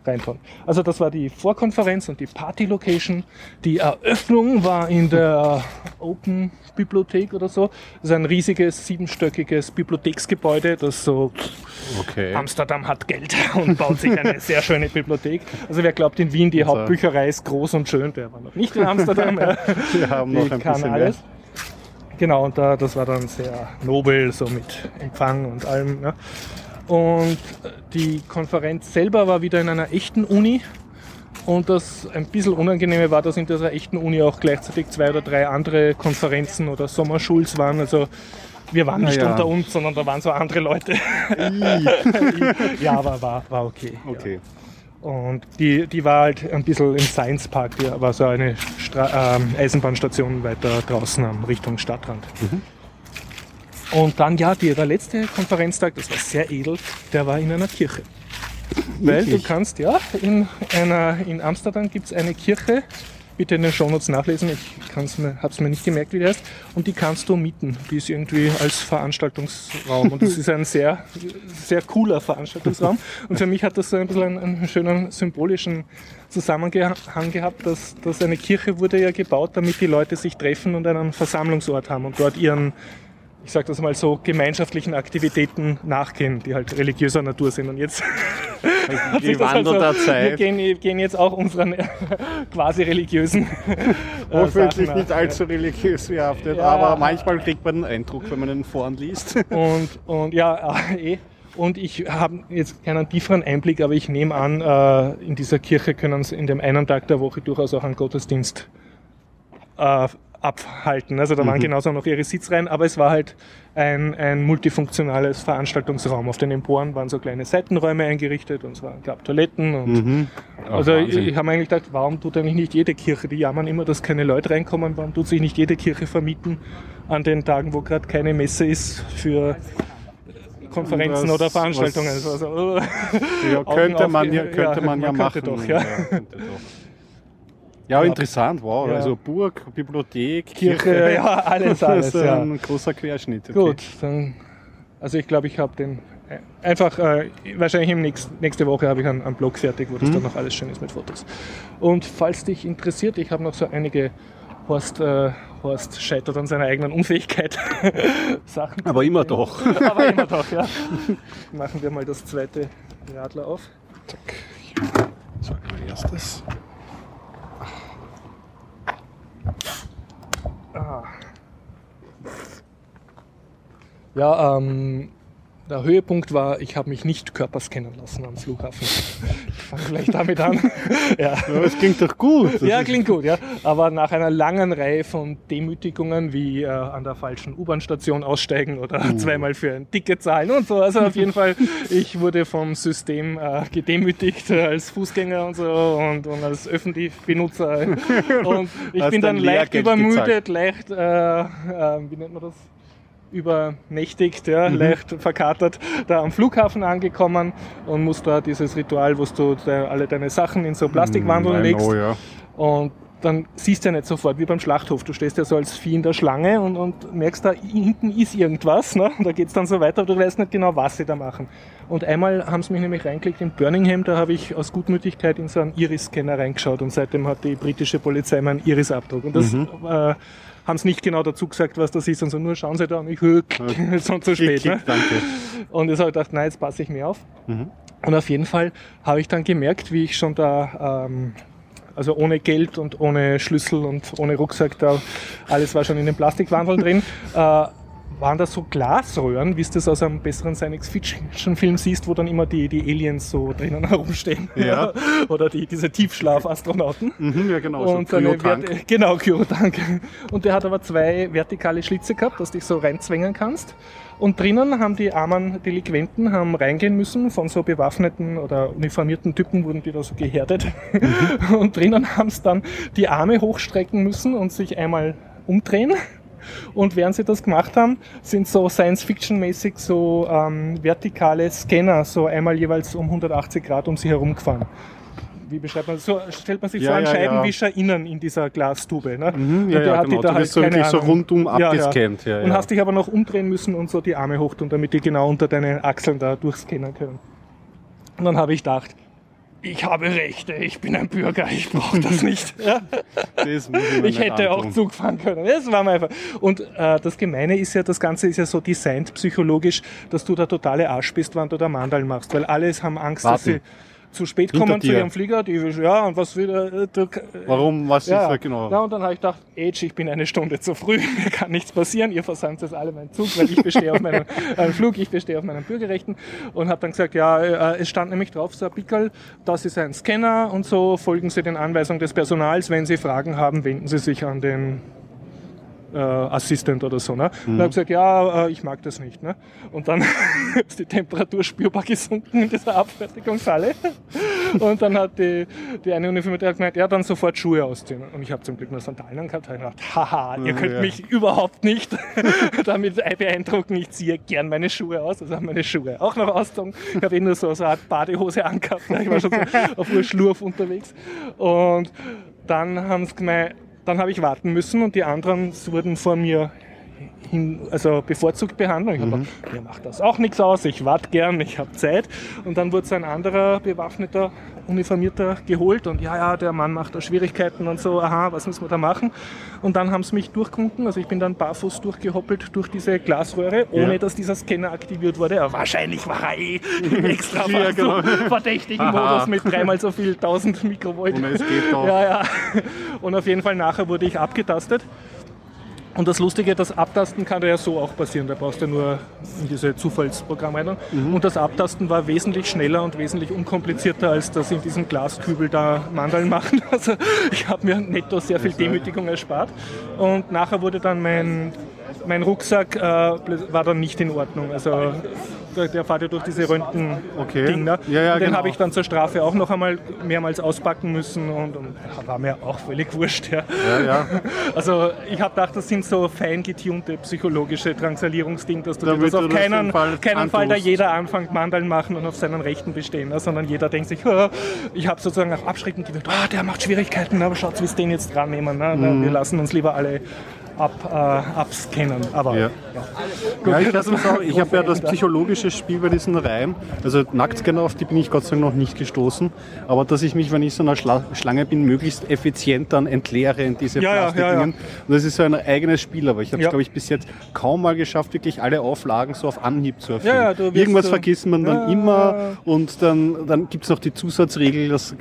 reintun. Also das war die Vorkonferenz und die Party-Location. Die Eröffnung war in der Open Bibliothek oder so. Das ist ein riesiges, siebenstöckiges Bibliotheksgebäude, das so Okay. Amsterdam hat Geld und baut sich eine sehr schöne Bibliothek. Also wer glaubt in Wien, die Also- Hauptbücherei ist groß und schön, der war noch nicht in Amsterdam. Wir haben noch ein kann bisschen mehr. alles. Genau, und da, das war dann sehr nobel, so mit Empfang und allem. Ja. Und äh, die Konferenz selber war wieder in einer echten Uni. Und das ein bisschen Unangenehme war, dass in dieser echten Uni auch gleichzeitig zwei oder drei andere Konferenzen oder Sommerschuls waren. Also wir waren nicht ja. unter uns, sondern da waren so andere Leute. ja, aber war, war okay. ja. Okay. Und die, die war halt ein bisschen im Science Park, die war so eine Stra ähm, Eisenbahnstation weiter draußen am Richtung Stadtrand. Und dann, ja, die, der letzte Konferenztag, das war sehr edel, der war in einer Kirche. Weil du kannst, ja, in, einer, in Amsterdam gibt es eine Kirche, bitte in den Shownotes nachlesen, ich mir, hab's mir nicht gemerkt, wie die heißt, und die kannst du mieten. Die ist irgendwie als Veranstaltungsraum und das ist ein sehr, sehr cooler Veranstaltungsraum. Und für mich hat das so ein bisschen einen, einen schönen symbolischen Zusammenhang gehabt, dass, dass eine Kirche wurde ja gebaut, damit die Leute sich treffen und einen Versammlungsort haben und dort ihren ich sage das mal so, gemeinschaftlichen Aktivitäten nachgehen, die halt religiöser Natur sind. Und jetzt hat sich das halt Wandel der Wir Zeit. gehen, gehen jetzt auch unseren quasi religiösen äh, Hoffentlich nicht allzu religiös behaftet, Ja. aber manchmal kriegt man den Eindruck, wenn man den vorn liest. Und, und ja, äh, eh. Und ich habe jetzt keinen tieferen Einblick, aber ich nehme an, äh, in dieser Kirche können sie in dem einen Tag der Woche durchaus auch einen Gottesdienst äh, abhalten. Also da waren genauso noch ihre Sitzreihen, aber es war halt ein, ein multifunktionales Veranstaltungsraum. Auf den Emporen waren so kleine Seitenräume eingerichtet und es war, gab Toiletten und also ich, Wahnsinn. ich habe mir eigentlich gedacht, warum tut eigentlich nicht jede Kirche, die jammern immer, dass keine Leute reinkommen, warum tut sich nicht jede Kirche vermieten an den Tagen, wo gerade keine Messe ist für Konferenzen Was- oder Veranstaltungen. was- Also, oh. Ja, könnte auf- man ja, könnte man ja man machen. könnte doch, ja. doch. Ja, interessant, wow. Ja. Also Burg, Bibliothek, Kirche, ja, alles, alles, das ist ja. ein großer Querschnitt. Okay. Gut, dann, also ich glaube, ich habe den äh, einfach, äh, wahrscheinlich im nächsten, nächste Woche habe ich einen, einen Blog fertig, wo das dann noch alles schön ist mit Fotos. Und falls dich interessiert, ich habe noch so einige Horst, äh, Horst scheitert an seiner eigenen Unfähigkeit Sachen. Aber immer doch. Aber immer doch, ja. Machen wir mal das zweite Radler auf. So, mein erstes. Ja, ähm, der Höhepunkt war, ich habe mich nicht körperscannen lassen am Flughafen. Ich fange vielleicht damit an. ja. Ja, es klingt doch gut. Das Ja, klingt gut, ja. Aber nach einer langen Reihe von Demütigungen wie äh, an der falschen U-Bahn-Station aussteigen oder Uh. zweimal für ein Ticket zahlen und so. Also auf jeden Fall, ich wurde vom System äh, gedemütigt äh, als Fußgänger und so und, und als Öffentlich-Benutzer. Und ich Hast bin dann leicht Lehrgeld übermüdet, leicht, äh, äh, wie nennt man das? Übernächtigt, ja, Mhm. leicht verkatert, da am Flughafen angekommen und muss da dieses Ritual, wo du alle deine Sachen in so Plastikwandeln I legst. know, ja. Und dann siehst du ja nicht sofort, wie beim Schlachthof. Du stehst ja so als Vieh in der Schlange und, und merkst, da hinten ist irgendwas. Ne? Da geht's dann so weiter, aber du weißt nicht genau, was sie da machen. Und einmal haben sie mich nämlich reingelegt in Birmingham, da habe ich aus Gutmütigkeit in so einen Iris-Scanner reingeschaut und seitdem hat die britische Polizei meinen Iris-Abdruck. Und das Mhm. äh, haben sie nicht genau dazu gesagt, was das ist, und so nur schauen sie da und ich höre, schon zu spät. Klick, Ne? klick, danke. Und jetzt habe ich gedacht, nein, jetzt passe ich mir auf. Mhm. Und auf jeden Fall habe ich dann gemerkt, wie ich schon da, ähm, also ohne Geld und ohne Schlüssel und ohne Rucksack, da alles war schon in den Plastikwandeln drin, äh, waren da so Glasröhren, wie du das aus einem besseren Science-Fiction-Film siehst, wo dann immer die, die Aliens so drinnen herumstehen. Ja. Oder die, diese Tiefschlaf-Astronauten. Mhm, ja, genau. Und so Kryotank. Genau, Kyotank. Und der hat aber zwei vertikale Schlitze gehabt, dass du dich so reinzwängen kannst. Und drinnen haben die armen Delinquenten haben reingehen müssen, von so bewaffneten oder uniformierten Typen wurden die da so gehärtet. Und drinnen haben sie dann die Arme hochstrecken müssen und sich einmal umdrehen. Und während sie das gemacht haben, sind so Science-Fiction-mäßig so ähm, vertikale Scanner, so einmal jeweils um 180 Grad um sie herum gefahren. Wie beschreibt man das? So stellt man sich Ja, vor einen ja, ja. Scheibenwischer innen in dieser Glastube. Ne? Mhm, ja, ja, genau. Du wirst so wirklich so rundum abgescannt, ja, und ja. hast dich aber noch umdrehen müssen und so die Arme hochtun, damit die genau unter deine Achseln da durchscannen können. Und dann habe ich gedacht, ich habe Rechte, ich bin ein Bürger, ich brauche das nicht. Ja? Das ich hätte auch. Zug fahren können. Das war mir einfach. Und äh, das Gemeine ist ja, das Ganze ist ja so designt psychologisch, dass du der totale Arsch bist, wenn du da Mandal machst. Weil alles haben Angst, dass Warten. sie zu spät Hinter kommen zu ihrem Flieger. Die, ja, und was wieder. Äh, du, Warum? Was ja, ist genau? Ja, und dann habe ich gedacht, Age, ich bin eine Stunde zu früh, mir kann nichts passieren, ihr versäumt jetzt alle meinen Zug, weil ich bestehe auf meinem äh, Flug, ich bestehe auf meinen Bürgerrechten und habe dann gesagt, ja, äh, es stand nämlich drauf, so ein Pickel, das ist ein Scanner und so, folgen Sie den Anweisungen des Personals, wenn Sie Fragen haben, wenden Sie sich an den äh, Assistent oder so. Ne? Und habe gesagt, ja, äh, ich mag das nicht. Ne? Und dann ist die Temperatur spürbar gesunken in dieser Abfertigungshalle. Und dann hat die, die eine Uniformierte gemeint, ja, dann sofort Schuhe ausziehen. Und ich habe zum Glück nur Sandalen angehabt. Habe gedacht, haha, ihr könnt ja. mich überhaupt nicht damit beeindrucken. Ich ziehe gern meine Schuhe aus. Also habe meine Schuhe auch noch ausgezogen. Ich habe eh nur so, so eine Art Badehose angehabt. ne? Ich war schon so auf Urschlurf unterwegs. Und dann haben sie gemeint, dann habe ich warten müssen und die anderen wurden vor mir hin, also bevorzugt behandelt. Ich habe gedacht, mir macht das auch nichts aus, ich warte gern, ich habe Zeit. Und dann wurde so ein anderer bewaffneter, uniformierter geholt und ja, ja, der Mann macht da Schwierigkeiten und so, aha, was müssen wir da machen? Und dann haben sie mich durchgewunken, also ich bin dann barfuß durchgehoppelt durch diese Glasröhre, ohne Ja. dass dieser Scanner aktiviert wurde. Aber wahrscheinlich war er eh im extra Ja, genau. so verdächtigen Aha. Modus mit dreimal so viel 1000 Mikrovolt. Und es geht doch. Ja, ja. Und auf jeden Fall nachher wurde ich abgetastet. Und das Lustige, das Abtasten kann ja so auch passieren. Da brauchst du nur in diese Zufallsprogramme rein. Mhm. Und das Abtasten war wesentlich schneller und wesentlich unkomplizierter als das in diesem Glaskübel da Mandeln machen. Also ich habe mir netto sehr viel Demütigung erspart. Und nachher wurde dann mein, mein Rucksack äh, war dann nicht in Ordnung. Also der, der fährt ja durch diese Röntgen-Ding. Okay. Ne? Ja, ja, den genau. habe ich dann zur Strafe auch noch einmal mehrmals auspacken müssen und, und war mir auch völlig wurscht. Ja. Ja. Also ich habe gedacht, das sind so fein getunte psychologische Drangsalierungsding, dass du Damit das auf du keinen Fall keinen Fall da jeder anfängt Mandeln machen und auf seinen Rechten bestehen, ne? sondern jeder denkt sich, "Ah." ich habe sozusagen auch abschreckend gewirkt, oh, der macht Schwierigkeiten, aber schaut, wie sie den jetzt dran nehmen. Ne? Mhm. Wir lassen uns lieber alle ab, äh, abscannen. Aber Ja. Gut, Ja, ich. Ich habe ja das psychologische Spiel bei diesen Reihen. Also Nacktscanner, auf die bin ich Gott sei Dank noch nicht gestoßen. Aber dass ich mich, wenn ich so einer Schla Schlange bin, möglichst effizient dann entleere in diese Ja, ja, Plastikdingen. ja, Und das ist so ein eigenes Spiel. Aber ich habe es, Ja. glaube ich, bis jetzt kaum mal geschafft, wirklich alle Auflagen so auf Anhieb zu erfüllen. Ja, ja, wirst Irgendwas so- vergisst man dann Ja. immer. Und dann, dann gibt es noch die Zusatzregel, dass,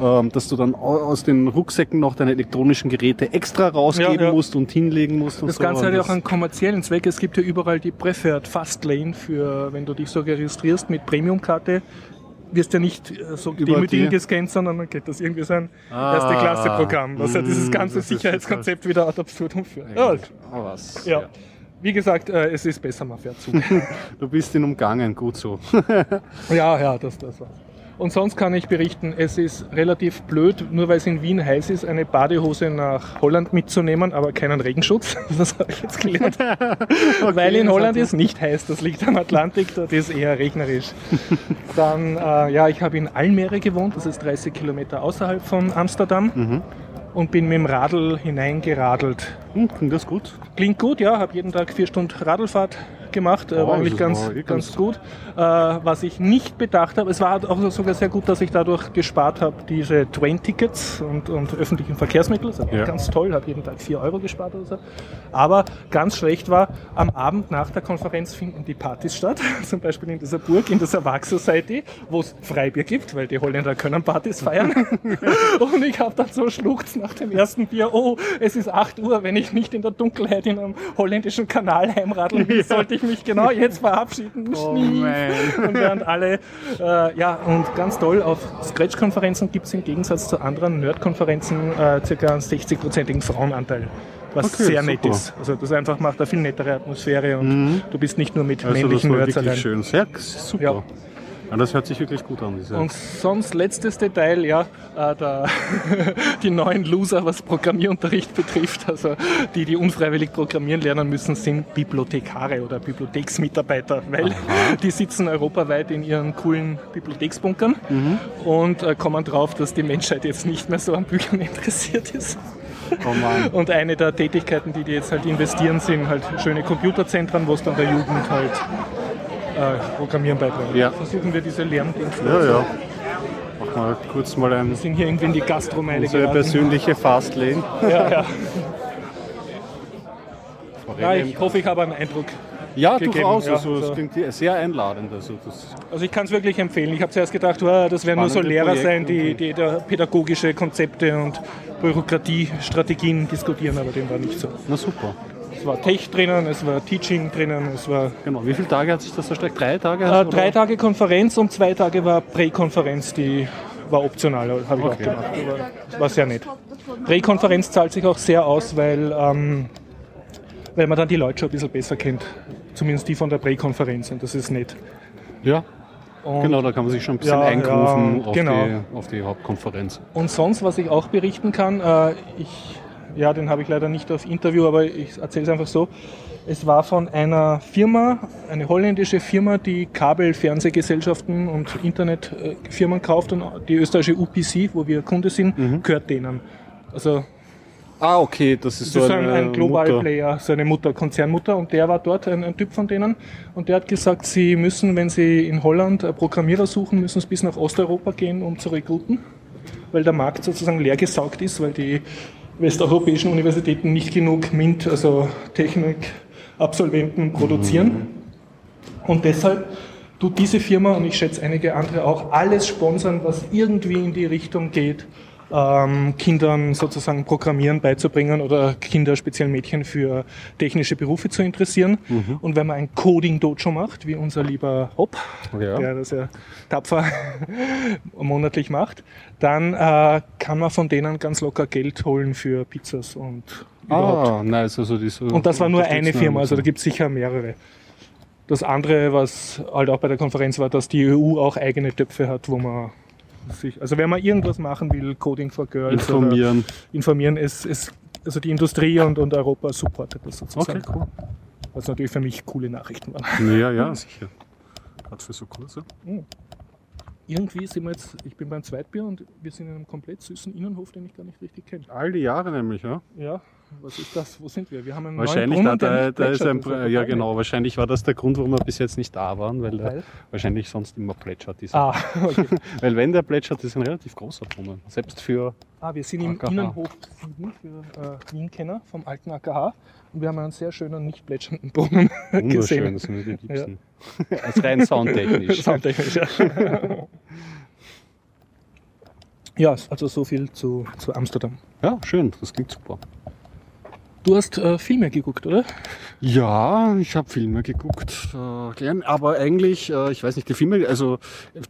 ähm, dass du dann au- aus den Rucksäcken noch deine elektronischen Geräte extra rausgeben Ja, ja. musst und hinlegen musst. Und Das so. Ganze hat ja auch einen kommerziellen Zweck. Es gibt ja überall die Preferred Fast Lane für, wenn du dich so registrierst mit Premium-Karte, wirst ja nicht äh, so demütigend gescannt, sondern dann geht das irgendwie so ein Ah. erste Klasse-Programm, was ja dieses Mm, ganze Sicherheitskonzept wieder ad absurdum führt. Ja, Ah, was? ja. Wie gesagt, äh, es ist besser, man fährt zu. Du bist ihn umgangen, gut so. ja, ja, das, das war's. Und sonst kann ich berichten, es ist relativ blöd, nur weil es in Wien heiß ist, eine Badehose nach Holland mitzunehmen, aber keinen Regenschutz. Das habe ich jetzt gelernt. weil in Holland ist nicht heiß, das liegt am Atlantik, dort ist eher regnerisch. Dann, äh, ja, ich habe in Almere gewohnt, das ist 30 Kilometer außerhalb von Amsterdam. und bin mit dem Radl hineingeradelt. Hm, klingt das gut? Klingt gut, ja. Habe jeden Tag vier Stunden Radlfahrt gemacht. Äh, Oh, war eigentlich ganz, ganz gut. Äh, was ich nicht bedacht habe, es war auch sogar sehr gut, dass ich dadurch gespart habe, diese Train-Tickets und, und öffentlichen Verkehrsmittel. Das war Ja. ganz toll, habe jeden Tag vier Euro gespart oder so. Aber ganz schlecht war, am Abend nach der Konferenz finden die Partys statt. Zum Beispiel in dieser Burg, in dieser Wag Society, wo es Freibier gibt, weil die Holländer können Partys feiern. und ich habe dann so schluchzt nach dem ersten Bier, oh, es ist 8 Uhr, wenn ich nicht in der Dunkelheit in einem holländischen Kanal heimradeln will, sollte ich mich genau jetzt verabschieden. Oh. Und während alle, äh, ja, und ganz toll, auf Scratch-Konferenzen gibt es im Gegensatz zu anderen Nerd-Konferenzen äh, circa einen 60-prozentigen Frauenanteil. Was Okay, sehr super. nett ist. Also das einfach macht eine viel nettere Atmosphäre und du bist nicht nur mit Also das männlichen war Nerds allein. schön. Sehr super. Ja. Ja. das hört sich wirklich gut an. Diese Und sonst letztes Detail, ja, äh, der, die neuen Loser, was Programmierunterricht betrifft, also die, die unfreiwillig programmieren lernen müssen, sind Bibliothekare oder Bibliotheksmitarbeiter, weil die sitzen europaweit in ihren coolen Bibliotheksbunkern und äh, kommen drauf, dass die Menschheit jetzt nicht mehr so an Büchern interessiert ist. oh. Und eine der Tätigkeiten, die die jetzt halt investieren, sind halt schöne Computerzentren, wo es dann der Jugend halt äh, Programmieren beibringen. Ja. Versuchen wir diese Lerndings. Ja, ja. Mach mal kurz mal ein, Wir sind hier irgendwie in die Gastromeile unsere geraten. persönliche Fastlane. Ja, ja. ja, ich hoffe, ich habe einen Eindruck. Ja, gegeben, durchaus. ja, also, so. es klingt sehr einladend. Also, Also ich kann es wirklich empfehlen. Ich habe zuerst gedacht, oh, das werden nur so Lehrer sein, Projekte die, die da pädagogische Konzepte und Bürokratiestrategien diskutieren, aber dem war nicht so. na super. Es war Tech drinnen, es war Teaching drinnen, es war Genau. Wie viele Tage hat sich das erstreckt? Drei Tage? äh, drei? Tage Konferenz und zwei Tage war Präkonferenz, die war optional, habe ich auch Okay. gemacht. Aber war sehr nett. Präkonferenz zahlt sich auch sehr aus, weil, ähm, weil man dann die Leute schon ein bisschen besser kennt. Zumindest die von der Präkonferenz und das ist nett. Ja, Und, genau. Da kann man sich schon ein bisschen Ja, eingrufen ja, auf, genau. die, auf die Hauptkonferenz. und sonst, was ich auch berichten kann, äh, ich, ja, den habe ich leider nicht auf Interview, aber ich erzähle es einfach so. Es war von einer Firma, eine holländische Firma, die Kabelfernsehgesellschaften und Internetfirmen kauft und die österreichische UPC, wo wir Kunde sind, Mhm. gehört denen. Also Ah, okay. Das ist das so ein, eine ein Global Mutter. Player, seine Mutter, Konzernmutter, und der war dort ein, ein Typ von denen. Und der hat gesagt, sie müssen, wenn sie in Holland äh, Programmierer suchen, müssen sie bis nach Osteuropa gehen, um zu rekruten, weil der Markt sozusagen leer gesaugt ist, weil die westeuropäischen Universitäten nicht genug MINT, also Technikabsolventen, produzieren. Und deshalb tut diese Firma und ich schätze einige andere auch alles sponsern, was irgendwie in die Richtung geht, ähm, Kindern sozusagen Programmieren beizubringen oder Kinder, speziell Mädchen, für technische Berufe zu interessieren. Und wenn man ein Coding-Dojo macht, wie unser lieber Hopp, Ja. der das ja tapfer monatlich macht, dann äh, kann man von denen ganz locker Geld holen für Pizzas und überhaupt. Ah, nice. Also diese Und das war nur eine Firma, also so. da gibt es sicher mehrere. Das andere, was halt auch bei der Konferenz war, dass die EU auch eigene Töpfe hat, wo man sich, also wenn man irgendwas machen will, Coding for Girls informieren. informieren, ist, ist also die Industrie und, und Europa supportet das sozusagen. Okay, cool. Was natürlich für mich coole Nachrichten waren. Ja, ja, sicher. Gerade für so Kurse. Irgendwie sind wir jetzt, ich bin beim Zweitbier und wir sind in einem komplett süßen Innenhof, den ich gar nicht richtig kenne. All die Jahre nämlich, ja. Ja, was ist das? Wo sind wir? Wir haben einen Wahrscheinlich, neuen da, Brunnen, da, nicht da ist ein, ist ja genau, wahrscheinlich war das der Grund, warum wir bis jetzt nicht da waren, weil der Weil? wahrscheinlich sonst immer plätschert ist. Ah, okay. Weil wenn der plätschert, ist ein relativ großer Brunnen. Selbst für, Ah, wir sind im AKH. Innenhof 7 für äh, Wien-Kenner vom alten AKH und wir haben einen sehr schönen, nicht plätschernden Brunnen wunderschön, gesehen. das sind die liebsten. Als rein soundtechnisch. Soundtechnisch, ja. ja, also so viel zu, zu Amsterdam. Ja, schön, das klingt super. Du hast äh, Filme geguckt, oder? Ja, ich habe Filme geguckt, äh, gern, aber eigentlich, äh, ich weiß nicht, die Filme, also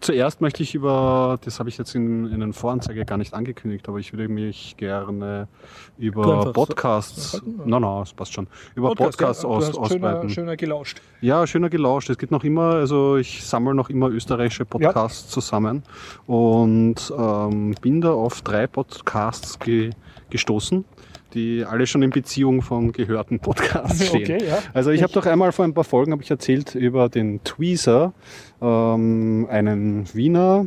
zuerst möchte ich über, das habe ich jetzt in, in den Voranzeige gar nicht angekündigt, aber ich würde mich gerne über Podcasts, so nein, nein, das passt schon, über Podcasts ja, aus, du hast schöner, ausbreiten. schöner gelauscht. Ja, schöner gelauscht. Es geht noch immer, also ich sammle noch immer österreichische Podcasts zusammen und ähm, bin da auf drei Podcasts ge gestoßen, die alle schon in Beziehung von gehörten Podcasts stehen. Okay, ja. Also ich habe doch einmal vor ein paar Folgen habe ich erzählt über den Tweezer, ähm, einen Wiener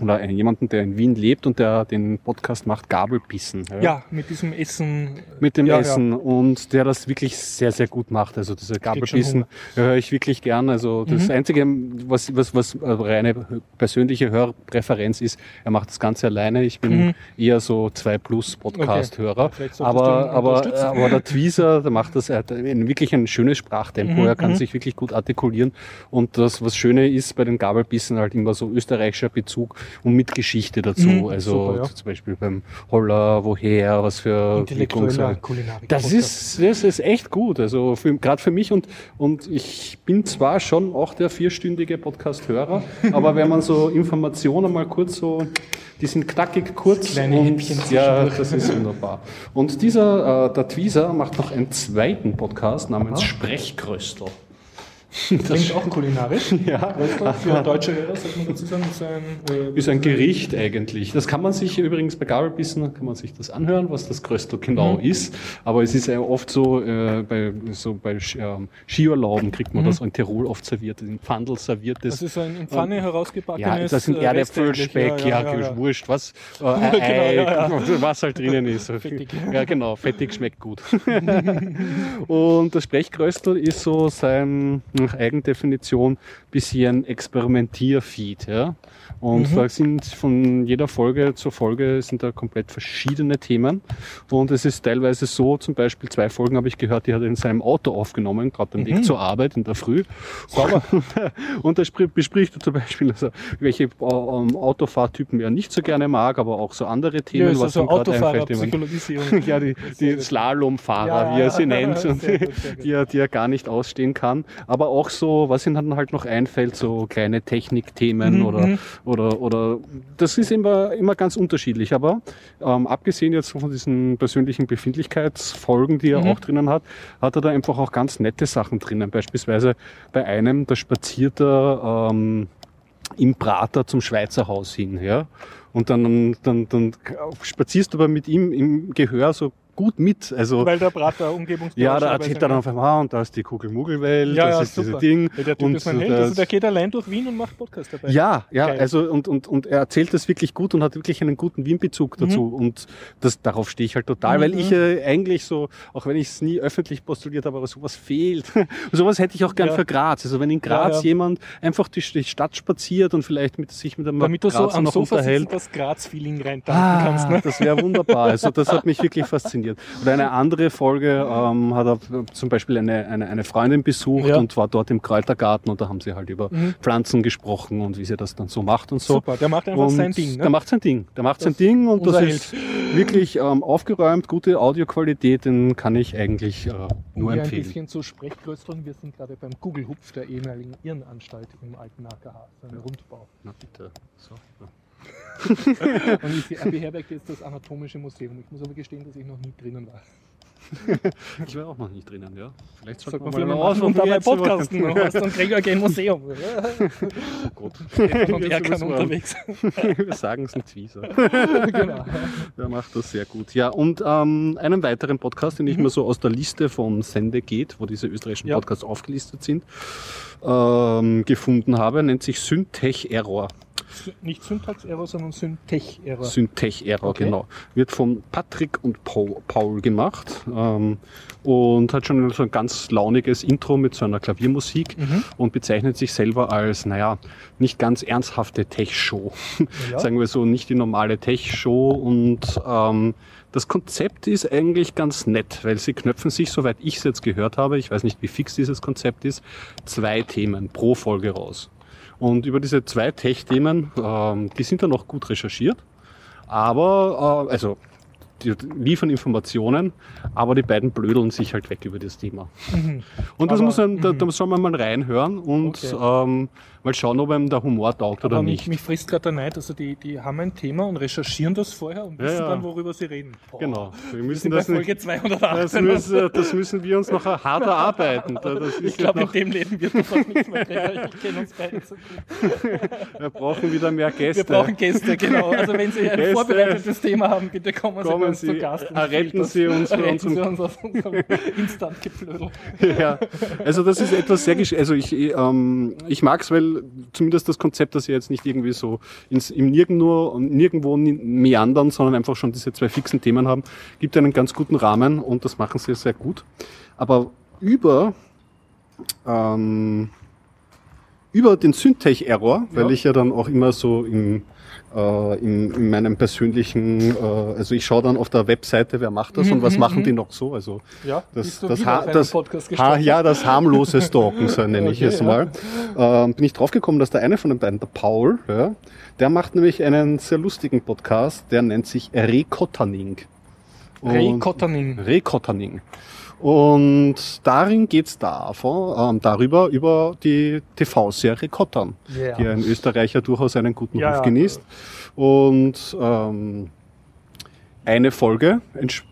oder jemanden, der in Wien lebt und der den Podcast macht, Gabelbissen. Ja, mit diesem Essen. Mit dem Ja, Essen und der das wirklich sehr, sehr gut macht. Also diese Gabelbissen höre ich wirklich gern. Also das Mhm. Einzige, was, was, was äh, reine persönliche Hörpräferenz ist, er macht das Ganze alleine. Ich bin Mhm. eher so 2 Plus Podcast-Hörer. Du Aber, aber, unterstützen. aber der Tweezer, der macht das, er hat wirklich ein schönes Sprachtempo. Mhm, er kann mhm. sich wirklich gut artikulieren. Und das, was Schöne ist bei den Gabelbissen halt immer so österreichischer Bezug und mit Geschichte dazu. Mhm, also super, ja. zum Beispiel beim Holler, woher, was für Intellektueller Entwicklungs- Kulinarik. das ist, das ist echt gut. Also gerade für mich und, und ich bin zwar schon auch der vierstündige Podcast-Hörer, aber wenn man so Informationen mal kurz so, die sind knackig kurz. Kleine und, Ja, das ist wunderbar. Und dieser, äh, der Tweezer macht noch einen zweiten Podcast namens Aha. Sprechkröstel. Klingt auch kulinarisch. Ja. Röster für deutsche Hörer, sollte man dazu sagen, ist ein, äh, Ist ein Gericht eigentlich. Das kann man sich übrigens bei Gabelbissen kann man sich das anhören, was das Kröstel genau Mhm. ist. Aber es ist ja oft so, äh, bei, so bei ähm, Skiurlauben kriegt man Mhm. das in Tirol oft serviert, in Pfandel serviert. Das ist ein in Pfanne herausgebackenes. ja, das sind äh, Erdäpfel, Reste Speck, eigentlich. ja, ja, ja. wurscht, was, äh, Genau, Ei, ja, was halt drinnen ist. Fettig. Ja, genau, fettig schmeckt gut. Und das Sprechkröstel ist so sein, nach Eigendefinition, bisschen Experimentierfeed, ja. Und Mhm. da sind von jeder Folge zur Folge sind da komplett verschiedene Themen. Und es ist teilweise so, zum Beispiel zwei Folgen habe ich gehört, die hat er in seinem Auto aufgenommen, gerade beim Mhm. Weg zur Arbeit in der Früh. Sauber. Und da spr- bespricht er zum Beispiel, also, welche äh, ähm, Autofahrtypen er nicht so gerne mag, aber auch so andere Themen, Ja, ist was also ihm gerade einfällt. Psychologisierung. ja, die, die. Slalomfahrer, Ja, wie er ja. sie nennt, und gut. die, er, die er gar nicht ausstehen kann. Aber auch so, was ihm dann halt noch einfällt, so kleine Technikthemen Mhm, oder, mhm. Oder, oder, das ist immer, immer ganz unterschiedlich. Aber ähm, abgesehen jetzt von diesen persönlichen Befindlichkeitsfolgen, die er Mhm. auch drinnen hat, hat er da einfach auch ganz nette Sachen drinnen. Beispielsweise bei einem, da spaziert er ähm, im Prater zum Schweizer Haus hin, ja. Und dann, dann, dann spazierst du aber mit ihm im Gehör so gut mit. Also Weil der Prater Umgebungsbau ja, da erzählt er dann auf einmal, ah, und da ist die Kugelmugelwelt, Ja, das ja, ist super. dieses Ding. Ja, der Typ und ist mein Held. Also der geht allein durch Wien und macht Podcast dabei. ja, ja, Geil. also und, und, und er erzählt das wirklich gut und hat wirklich einen guten Wien-Bezug dazu. Und das, darauf stehe ich halt total, Mhm. weil ich äh, eigentlich so, auch wenn ich es nie öffentlich postuliert habe, aber sowas fehlt. sowas hätte ich auch gern Ja. für Graz. Also wenn in Graz jemand einfach die, die Stadt spaziert und vielleicht mit sich mit einem Damit du so Grazer am noch Sofa unterhält. das Graz-Feeling reintanken Ah, kannst. Ne? Das wäre wunderbar. Also das hat mich wirklich fasziniert. Oder eine andere Folge ähm, hat er zum Beispiel eine, eine, eine Freundin besucht Ja. und war dort im Kräutergarten und da haben sie halt über Mhm. Pflanzen gesprochen und wie sie das dann so macht und so. Super, der macht einfach und sein Ding. Ne? Der macht sein Ding. Der macht sein Das- Ding und das unser ist wirklich ähm, aufgeräumt, gute Audioqualität, den kann ich eigentlich äh, nur Um hier ein empfehlen. bisschen zu Sprechgrößeln. Wir sind gerade beim Google-Hupf der ehemaligen Irrenanstalt im alten AKH, so ein Rundbau. Na bitte. So. ja. Und ich er beherbergt jetzt das Anatomische Museum. Ich muss aber gestehen, dass ich noch nie drinnen war. Ich war auch noch nicht drinnen, ja. Vielleicht Sollte sollten man wir vielleicht mal mal machen und dabei podcasten. Und hast dann Gregor gehen Museum. Gut. Stefan und müssen wir- unterwegs. Wir sagen es ein Tweezer. genau. Der macht das sehr gut. Ja, und ähm, einen weiteren Podcast, den ich mir so aus der Liste vom Sende geht, wo diese österreichischen Ja. Podcasts aufgelistet sind, ähm, gefunden habe, nennt sich Syntech Error. Nicht Syntax-Error, sondern Syntech-Error. Syntech Error, Okay. genau. Wird von Patrick und Paul, Paul gemacht ähm, und hat schon so ein ganz launiges Intro mit so einer Klaviermusik Mhm. und bezeichnet sich selber als, naja, nicht ganz ernsthafte Tech-Show. Ja. Sagen wir so, nicht die normale Tech-Show und ähm, das Konzept ist eigentlich ganz nett, weil sie knöpfen sich, soweit ich es jetzt gehört habe, ich weiß nicht, wie fix dieses Konzept ist, zwei Themen pro Folge raus. Und über diese zwei Tech-Themen, ähm, die sind dann auch gut recherchiert, aber, äh, also, die liefern Informationen, aber die beiden blödeln sich halt weg über das Thema. Mhm. Und das Aber- muss man, da, mhm. da soll man mal reinhören und Okay. ähm, mal schauen, ob einem der Humor taugt oder Aber mich, nicht. mich frisst gerade der Neid. Also die, die haben ein Thema und recherchieren das vorher und Ja, wissen ja. dann, worüber sie reden. Boah. Genau. Wir müssen bei das nicht. Folge 218. Das müssen, das müssen wir uns noch hart erarbeiten. Ich glaube, in dem Leben wird das auch nichts mehr. Ich kenne uns beide so gut. wir brauchen wieder mehr Gäste. Wir brauchen Gäste, genau. Also wenn Sie ein Gäste. vorbereitetes Thema haben, bitte kommen Sie bei Kommen uns Sie, zu Gast. erzählen Sie uns Retten Sie uns aus unserem Instant-Geplödel. ja, also das ist etwas sehr also ich, ähm, ich mag es, weil zumindest das Konzept, dass sie jetzt nicht irgendwie so ins, im Nirgendwo, nirgendwo meandern, sondern einfach schon diese zwei fixen Themen haben, gibt einen ganz guten Rahmen und das machen sie sehr gut. Aber über ähm, über den Syntech-Error, weil Ja. ich ja dann auch immer so im, äh, in, in meinem persönlichen, äh, also ich schaue dann auf der Webseite, wer macht das und was mhm, machen mhm. die noch so. Also Ja, das, das, ha das, ha ja, das harmlose Stalken, so nenne ich Okay, es ja. mal. Ähm, bin ich draufgekommen, dass der eine von den beiden, der Paul, ja, der macht nämlich einen sehr lustigen Podcast, der nennt sich Und- Kotterning. Rekotterning. Und darin geht's davon, ähm, darüber, über die TV-Serie Kottern, Ja. die ein Österreicher durchaus einen guten Ja, Ruf genießt. Und ähm, eine Folge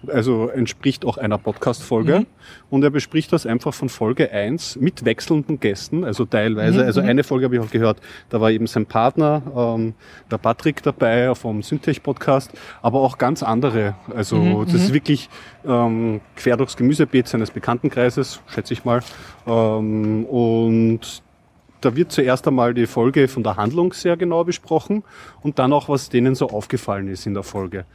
also entspricht auch einer Podcast-Folge. Mhm. Und er bespricht das einfach von Folge 1 mit wechselnden Gästen, also teilweise. Mhm, Also mhm. eine Folge habe ich auch gehört, da war eben sein Partner, ähm, der Patrick dabei vom Syntech-Podcast, aber auch ganz andere. Also Mhm, das ist wirklich ähm, quer durchs Gemüsebeet seines Bekanntenkreises, schätze ich mal. Ähm, und da wird zuerst einmal die Folge von der Handlung sehr genau besprochen und dann auch, was denen so aufgefallen ist in der Folge.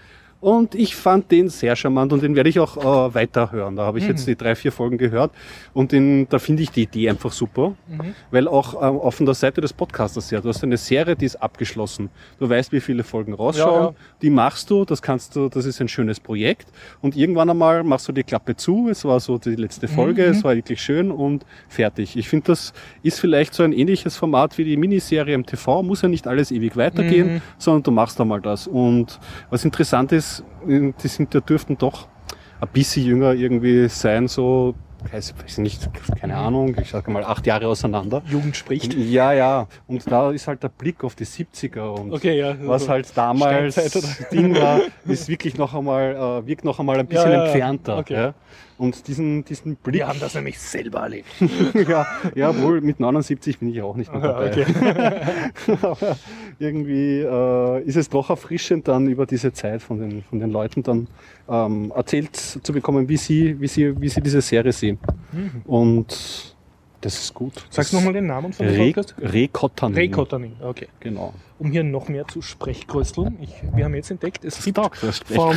Und ich fand den sehr charmant und den werde ich auch äh, weiterhören. Da habe ich jetzt die drei, vier Folgen gehört und den, da finde ich die Idee einfach super, Mhm. weil auch ähm, auf der Seite des Podcasters her, du hast eine Serie, die ist abgeschlossen. Du weißt, wie viele Folgen rausschauen, Ja, ja. die machst du, das kannst du, das ist ein schönes Projekt und irgendwann einmal machst du die Klappe zu, es war so die letzte Folge, Mhm. es war wirklich schön und fertig. Ich finde, das ist vielleicht so ein ähnliches Format wie die Miniserie im TV, muss ja nicht alles ewig weitergehen, Mhm. sondern du machst einmal das. Und was interessant ist, die sind, die dürften doch ein bisschen jünger irgendwie sein, so, weiß, weiß nicht, keine Ahnung, ich sage mal acht Jahre auseinander. Jugend spricht. Ja, ja. Und da ist halt der Blick auf die 70er und Okay, ja. was also halt damals Ding war, ist wirklich noch einmal, äh, wirkt noch einmal ein bisschen Ja, ja, ja. entfernter. Okay. Ja. Und diesen, diesen Blick, Wir haben das nämlich selber erlebt. ja, jawohl, mit 79 bin ich auch nicht mehr dabei. Okay. Aber irgendwie äh, ist es doch erfrischend, dann über diese Zeit von den, von den Leuten dann ähm, erzählt zu bekommen, wie sie, wie sie, wie sie diese Serie sehen. Und das ist gut. Sagst du nochmal den Namen von dem Re Podcast? Rekotterning. Ray Kotterning, okay. Genau. Um hier noch mehr zu Sprechkrösteln. Ich, wir haben jetzt entdeckt, es gibt vom,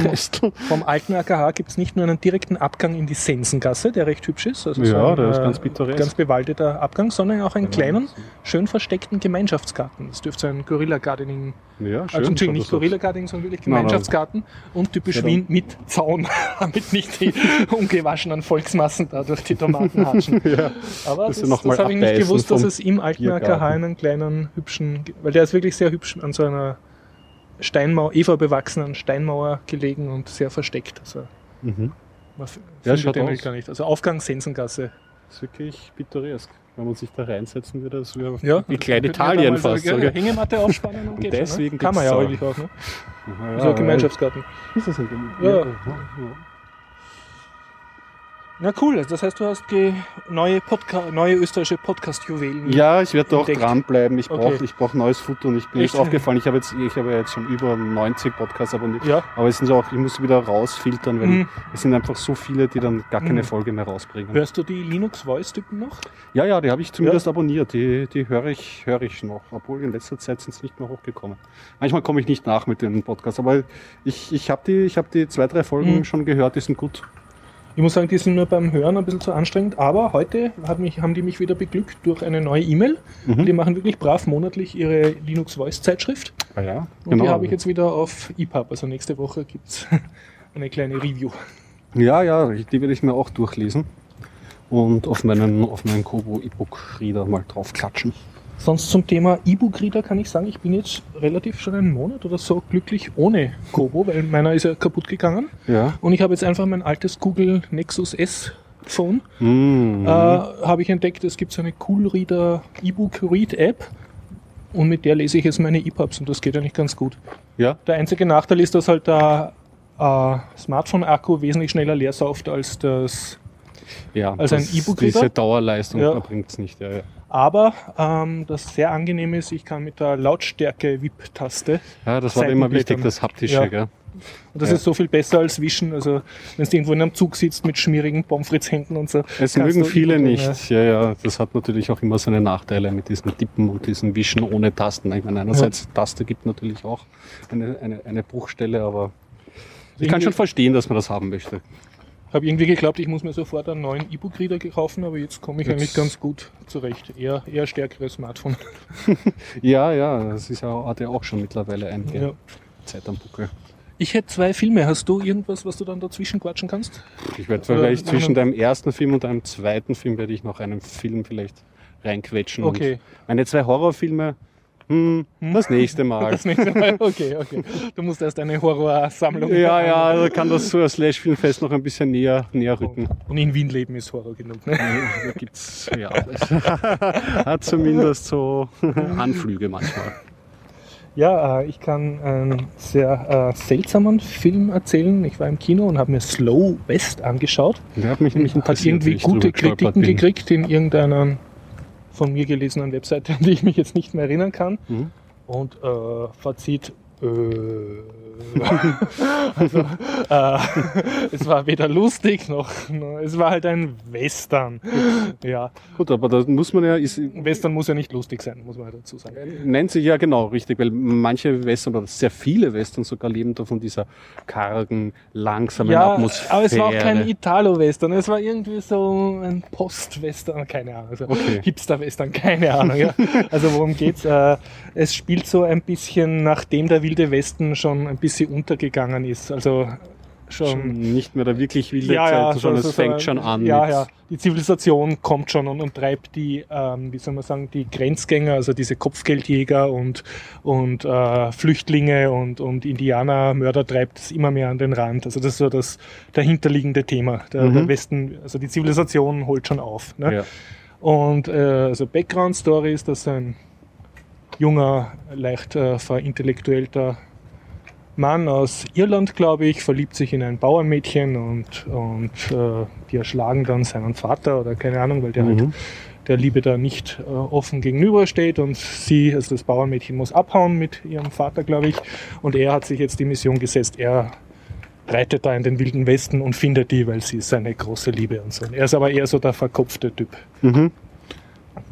vom alten AKH gibt es nicht nur einen direkten Abgang in die Sensengasse, der recht hübsch ist, also Ja, ein, der ist äh, ganz pittoresk. ganz bewaldeter Abgang, sondern auch einen kleinen, schön versteckten Gemeinschaftsgarten. Das dürfte ein Gorilla Gardening, Ja, also Entschuldigung, nicht so. Gorilla Gardening, sondern wirklich. Gemeinschaftsgarten und typisch Ja, Wien mit Zaun, damit nicht die ungewaschenen Volksmassen da durch die Tomaten hatschen. Ja. Aber Das, sie noch mal das habe ich nicht gewusst, dass es im Biergarten. AKH einen kleinen hübschen, weil der ist wirklich sehr hübsch an so einer Steinmauer, Eva bewachsenen Steinmauer gelegen und sehr versteckt. Also Mhm. man Ja, findet den aus. gar nicht. Also Aufgang Sensengasse. Das ist wirklich pittoresk. Wenn man sich da reinsetzen würde, das wäre Ja, wie klein Italien fast. So. Hängematte aufspannen und, Und geht deswegen schon, ne? Kann man ja eigentlich auch. Ne? Ja, So ein Gemeinschaftsgarten. Ist das ein Gemeinschaftsgarten? Ja. Ja. Ja. Na cool, also das heißt, du hast neue, Podca neue österreichische Podcast-Juwelen. Ja, ich werde auch dranbleiben. Ich brauche Okay. ich brauch neues Futter und ich bin Echt? jetzt aufgefallen, ich habe jetzt, ich habe jetzt schon über 90 Podcasts abonniert. Ja. Aber es sind auch, ich muss wieder rausfiltern, weil Mhm. es sind einfach so viele, die dann gar keine Mhm. Folge mehr rausbringen. Hörst du die Linux-Voice-Typen noch? Ja, ja, die habe ich zumindest abonniert. Die, die höre ich, höre ich noch. Obwohl in letzter Zeit sind es nicht mehr hochgekommen. Manchmal komme ich nicht nach mit den Podcasts, aber ich, ich habe die, ich hab die zwei, drei Folgen Mhm. schon gehört, die sind gut. Ich muss sagen, die sind nur beim Hören ein bisschen zu anstrengend, aber heute mich, haben die mich wieder beglückt durch eine neue E-Mail. Mhm. Die machen wirklich brav monatlich ihre Linux Voice Zeitschrift. Ah, ja, Und die habe ich jetzt wieder auf EPUB. Also nächste Woche gibt es eine kleine Review. Ja, ja, die werde ich mir auch durchlesen und auf meinen, auf meinen Kobo E-Book Reader mal drauf klatschen. Sonst zum Thema E-Book-Reader kann ich sagen, ich bin jetzt relativ schon einen Monat oder so glücklich ohne Kobo, weil meiner ist ja kaputt gegangen. Ja. Und ich habe jetzt einfach mein altes Google Nexus S Phone. Mhm. Äh, habe ich entdeckt, es gibt so eine Coolreader E-Book Read App. Und mit der lese ich jetzt meine EPUBs und das geht eigentlich ganz gut. ja. Der einzige Nachteil ist, dass halt der äh, Smartphone-Akku wesentlich schneller leer sauft als das ja. Also ein E-Book-Reader? Diese Dauerleistung ja. bringt es nicht. Ja, ja. Aber ähm, das sehr angenehm ist, ich kann mit der Lautstärke-VIP-Taste. Ja, das war immer wichtig, das haptische, Ja. gell? Und das Ja. ist so viel besser als Wischen. Also wenn du irgendwo in einem Zug sitzt mit schmierigen Pommes frites Händen und so. Es mögen viele nicht. Ja, ja, das hat natürlich auch immer seine Nachteile mit diesem Tippen und diesem Wischen ohne Tasten. Ich meine, einerseits Taste gibt natürlich auch eine, eine, eine Bruchstelle, aber ich kann schon verstehen, dass man das haben möchte. Habe irgendwie geglaubt, ich muss mir sofort einen neuen E-Book-Reader kaufen, aber jetzt komme ich Jetzt- eigentlich ganz gut zurecht. Eher, eher stärkeres Smartphone. Ja, ja, das ist ja, hat ja auch schon mittlerweile einige Ja. Zeit am Buckel. Ich hätte zwei Filme. Hast du irgendwas, was du dann dazwischen quatschen kannst? Ich werde Oder- vielleicht zwischen deinem ersten Film und deinem zweiten Film werde ich noch einen Film vielleicht reinquetschen. Okay. Und meine zwei Horrorfilme, hm, das nächste Mal. Das nächste Mal. Okay, okay. Du musst erst eine Horrorsammlung. Ja, ja, da kann das so Slash-Filmfest noch ein bisschen näher, näher rücken. Und in Wien leben ist Horror genug. Ne? Da gibt's, ja, es hat zumindest so Anflüge manchmal. Ja, äh, ich kann einen sehr äh, seltsamen Film erzählen. Ich war im Kino und habe mir Slow West angeschaut. Der hat mich nämlich Hat interessiert, irgendwie gute Kritiken gekriegt in irgendeiner von mir gelesenen Webseite, an die ich mich jetzt nicht mehr erinnern kann. Mhm. Und äh, Fazit, also, äh, es war weder lustig noch, es war halt ein Western. Ja, Gut, aber da muss man ja, ist, Western muss ja nicht lustig sein, muss man halt dazu sagen. nennt sich ja genau richtig, weil manche Western oder sehr viele Western sogar leben da von dieser kargen, langsamen Ja, Atmosphäre. aber es war auch kein Italo-Western, es war irgendwie so ein Post-Western, keine Ahnung, also Okay. Hipster-Western, keine Ahnung. Ja. Also worum geht's? Äh, es spielt so ein bisschen, nachdem der Wilde Westen schon ein bisschen untergegangen ist, also schon... schon nicht mehr der wirklich wilde Zeit, sondern es fängt schon an. Ja, ja. Die Zivilisation kommt schon und, und treibt die, ähm, wie soll man sagen, die Grenzgänger, also diese Kopfgeldjäger und, und äh, Flüchtlinge und, und Indianermörder treibt es immer mehr an den Rand. Also das ist so das dahinterliegende Thema. Der, Mhm. der Westen, also die Zivilisation holt schon auf. Ne? Ja. Und äh, also Background Story ist, dass ein junger, leicht äh, verintellektuellter Mann aus Irland, glaube ich, verliebt sich in ein Bauernmädchen und, und äh, die erschlagen dann seinen Vater oder keine Ahnung, weil der halt Mhm. der Liebe da nicht äh, offen gegenübersteht und sie, also das Bauernmädchen muss abhauen mit ihrem Vater, glaube ich, und er hat sich jetzt die Mission gesetzt, er reitet da in den wilden Westen und findet die, weil sie ist seine große Liebe und so. Und er ist aber eher so der verkopfte Typ. Mhm.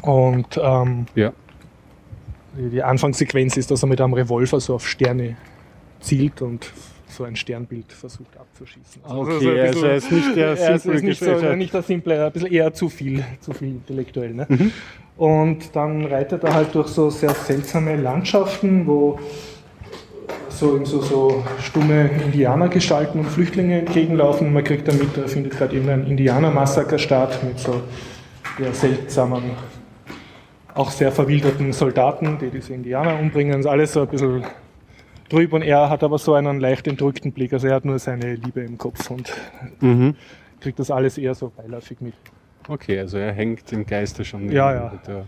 Und ähm, Ja. Die Anfangssequenz ist, dass er mit einem Revolver so auf Sterne zielt und so ein Sternbild versucht abzuschießen. so Okay, ein also er ist nicht der er ist, simple nicht, so, nicht der simple, ein bisschen eher zu viel, zu viel intellektuell. Ne? Mhm. Und dann reitet er halt durch so sehr seltsame Landschaften, wo so, so, so stumme Indianergestalten und Flüchtlinge entgegenlaufen. Und man kriegt dann mit, da findet gerade irgendein Indianermassaker statt mit so ja, seltsamen, auch sehr verwilderten Soldaten, die diese Indianer umbringen. Das ist alles so ein bisschen trüb und er hat aber so einen leicht entrückten Blick. Also er hat nur seine Liebe im Kopf und Mhm. kriegt das alles eher so beiläufig mit. Okay, also er hängt im Geiste schon. Ja, ja. der-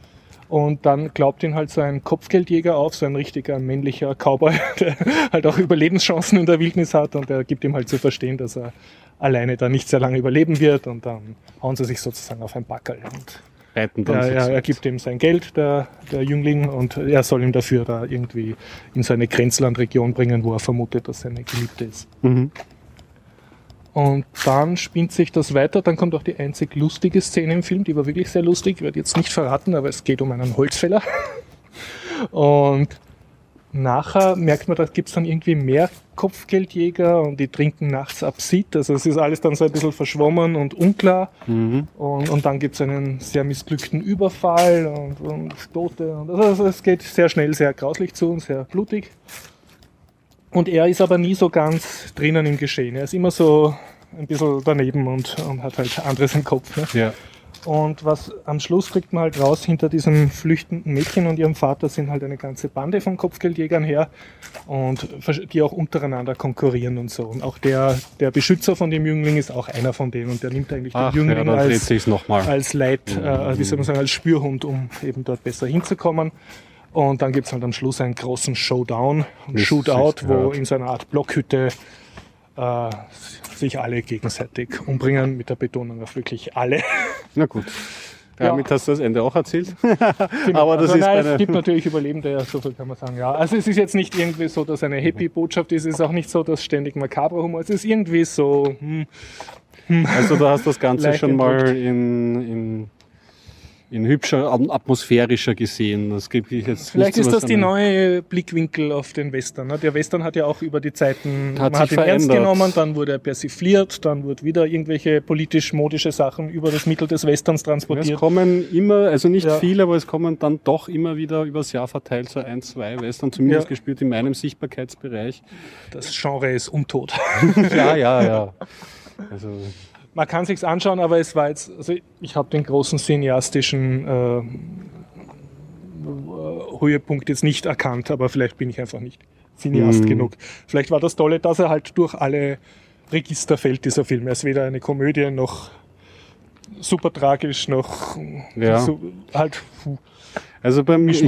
Und dann glaubt ihn halt so ein Kopfgeldjäger auf, so ein richtiger männlicher Cowboy, der halt auch Überlebenschancen in der Wildnis hat und der gibt ihm halt zu verstehen, dass er alleine da nicht sehr lange überleben wird und dann hauen sie sich sozusagen auf ein Backerl. Und Reiten dann er, so er, gibt ihm sein Geld, der, der Jüngling, und er soll ihm dafür da irgendwie in so eine Grenzlandregion bringen, wo er vermutet, dass seine Geliebte ist. Mhm. Und dann spinnt sich das weiter. Dann kommt auch die einzig lustige Szene im Film, die war wirklich sehr lustig. Ich werde jetzt nicht verraten, aber es geht um einen Holzfäller. Und nachher merkt man, da gibt es dann irgendwie mehr Kopfgeldjäger und die trinken nachts Absit. Also es ist alles dann so ein bisschen verschwommen und unklar. Mhm. Und, und dann gibt es einen sehr missglückten Überfall und, und Tote. Und also es geht sehr schnell, sehr grauslich zu und sehr blutig. Und er ist aber nie so ganz drinnen im Geschehen. Er ist immer so ein bisschen daneben und, und hat halt anderes im Kopf. Ne? Ja. Und was am Schluss kriegt man halt raus, hinter diesem flüchtenden Mädchen und ihrem Vater sind halt eine ganze Bande von Kopfgeldjägern her und die auch untereinander konkurrieren und so. Und auch der, der Beschützer von dem Jüngling ist auch einer von denen und der nimmt eigentlich Ach, den ja, Jüngling dreht als, als Leit, äh, wie soll man sagen, als Spürhund, um eben dort besser hinzukommen. Und dann gibt's halt am Schluss einen großen Showdown, einen Shootout, wo ja. in so einer Art Blockhütte äh, sich alle gegenseitig umbringen, mit der Betonung auf wirklich alle. Na gut. Damit hast du das Ende auch erzählt. Aber das also, ist nein, es gibt natürlich Überlebende, so viel kann man sagen. Ja, also es ist jetzt nicht irgendwie so, dass eine happy Botschaft ist. Es ist auch nicht so, dass ständig makaber Humor. Es ist irgendwie so. Hm, hm. Also du hast das Ganze schon mal in, in in hübscher, atmosphärischer gesehen. Das gibt jetzt Vielleicht ist das die neue Blickwinkel auf den Western. Ne? Der Western hat ja auch über die Zeiten, hat man hat ihn ernst genommen, dann wurde er persifliert, dann wurde wieder irgendwelche politisch-modische Sachen über das Mittel des Westerns transportiert. Es kommen immer, also nicht ja. viele, aber es kommen dann doch immer wieder übers Jahr verteilt so ein, zwei Western, zumindest ja. gespielt in meinem Sichtbarkeitsbereich. Das Genre ist untot. ja, ja, ja. Also man kann sich's anschauen, aber es war jetzt, also ich habe den großen cineastischen äh, Höhepunkt jetzt nicht erkannt, aber vielleicht bin ich einfach nicht Cineast mm. genug. Vielleicht war das Tolle, dass er halt durch alle Register fällt, dieser Film. Er ist weder eine Komödie noch super tragisch, noch ja. so, halt. Also beim, ich,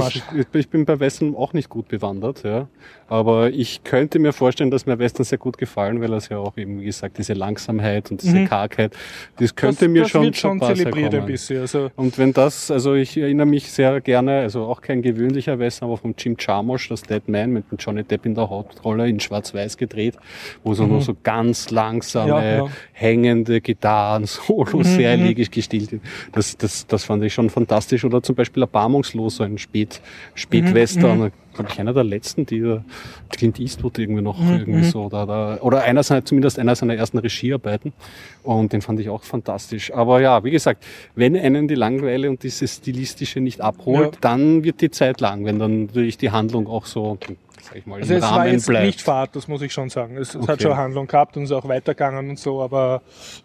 ich, bin bei Western auch nicht gut bewandert, ja. Aber ich könnte mir vorstellen, dass mir Western sehr gut gefallen, weil es ja auch eben, wie gesagt, diese Langsamkeit und diese mhm. Kargheit, das könnte das, mir das schon, wird schon zelebriert ein bisschen. Also und wenn das, also ich erinnere mich sehr gerne, also auch kein gewöhnlicher Western, aber vom Jim Jarmusch, das Dead Man mit dem Johnny Depp in der Hauptrolle in Schwarz-Weiß gedreht, wo so mhm. nur so ganz langsame, ja, ja. hängende Gitarren, Solo, mhm. sehr elegisch gestillt. Das, das, das fand ich schon fantastisch. Oder zum Beispiel Erbarmungslos so ein Spät, Spätwestern, mhm, glaube ich, einer der letzten, die Clint Eastwood irgendwie noch mhm. irgendwie mhm. so, da, da, oder einer seiner, zumindest einer seiner ersten Regiearbeiten. Und den fand ich auch fantastisch. Aber ja, wie gesagt, wenn einen die Langeweile und dieses Stilistische nicht abholt, ja. dann wird die Zeit lang, wenn dann natürlich die Handlung auch so sag ich mal, also im es Rahmen war jetzt bleibt. nicht Fahrt, das muss ich schon sagen. Es, es okay. hat schon Handlung gehabt und ist auch weitergegangen und so, aber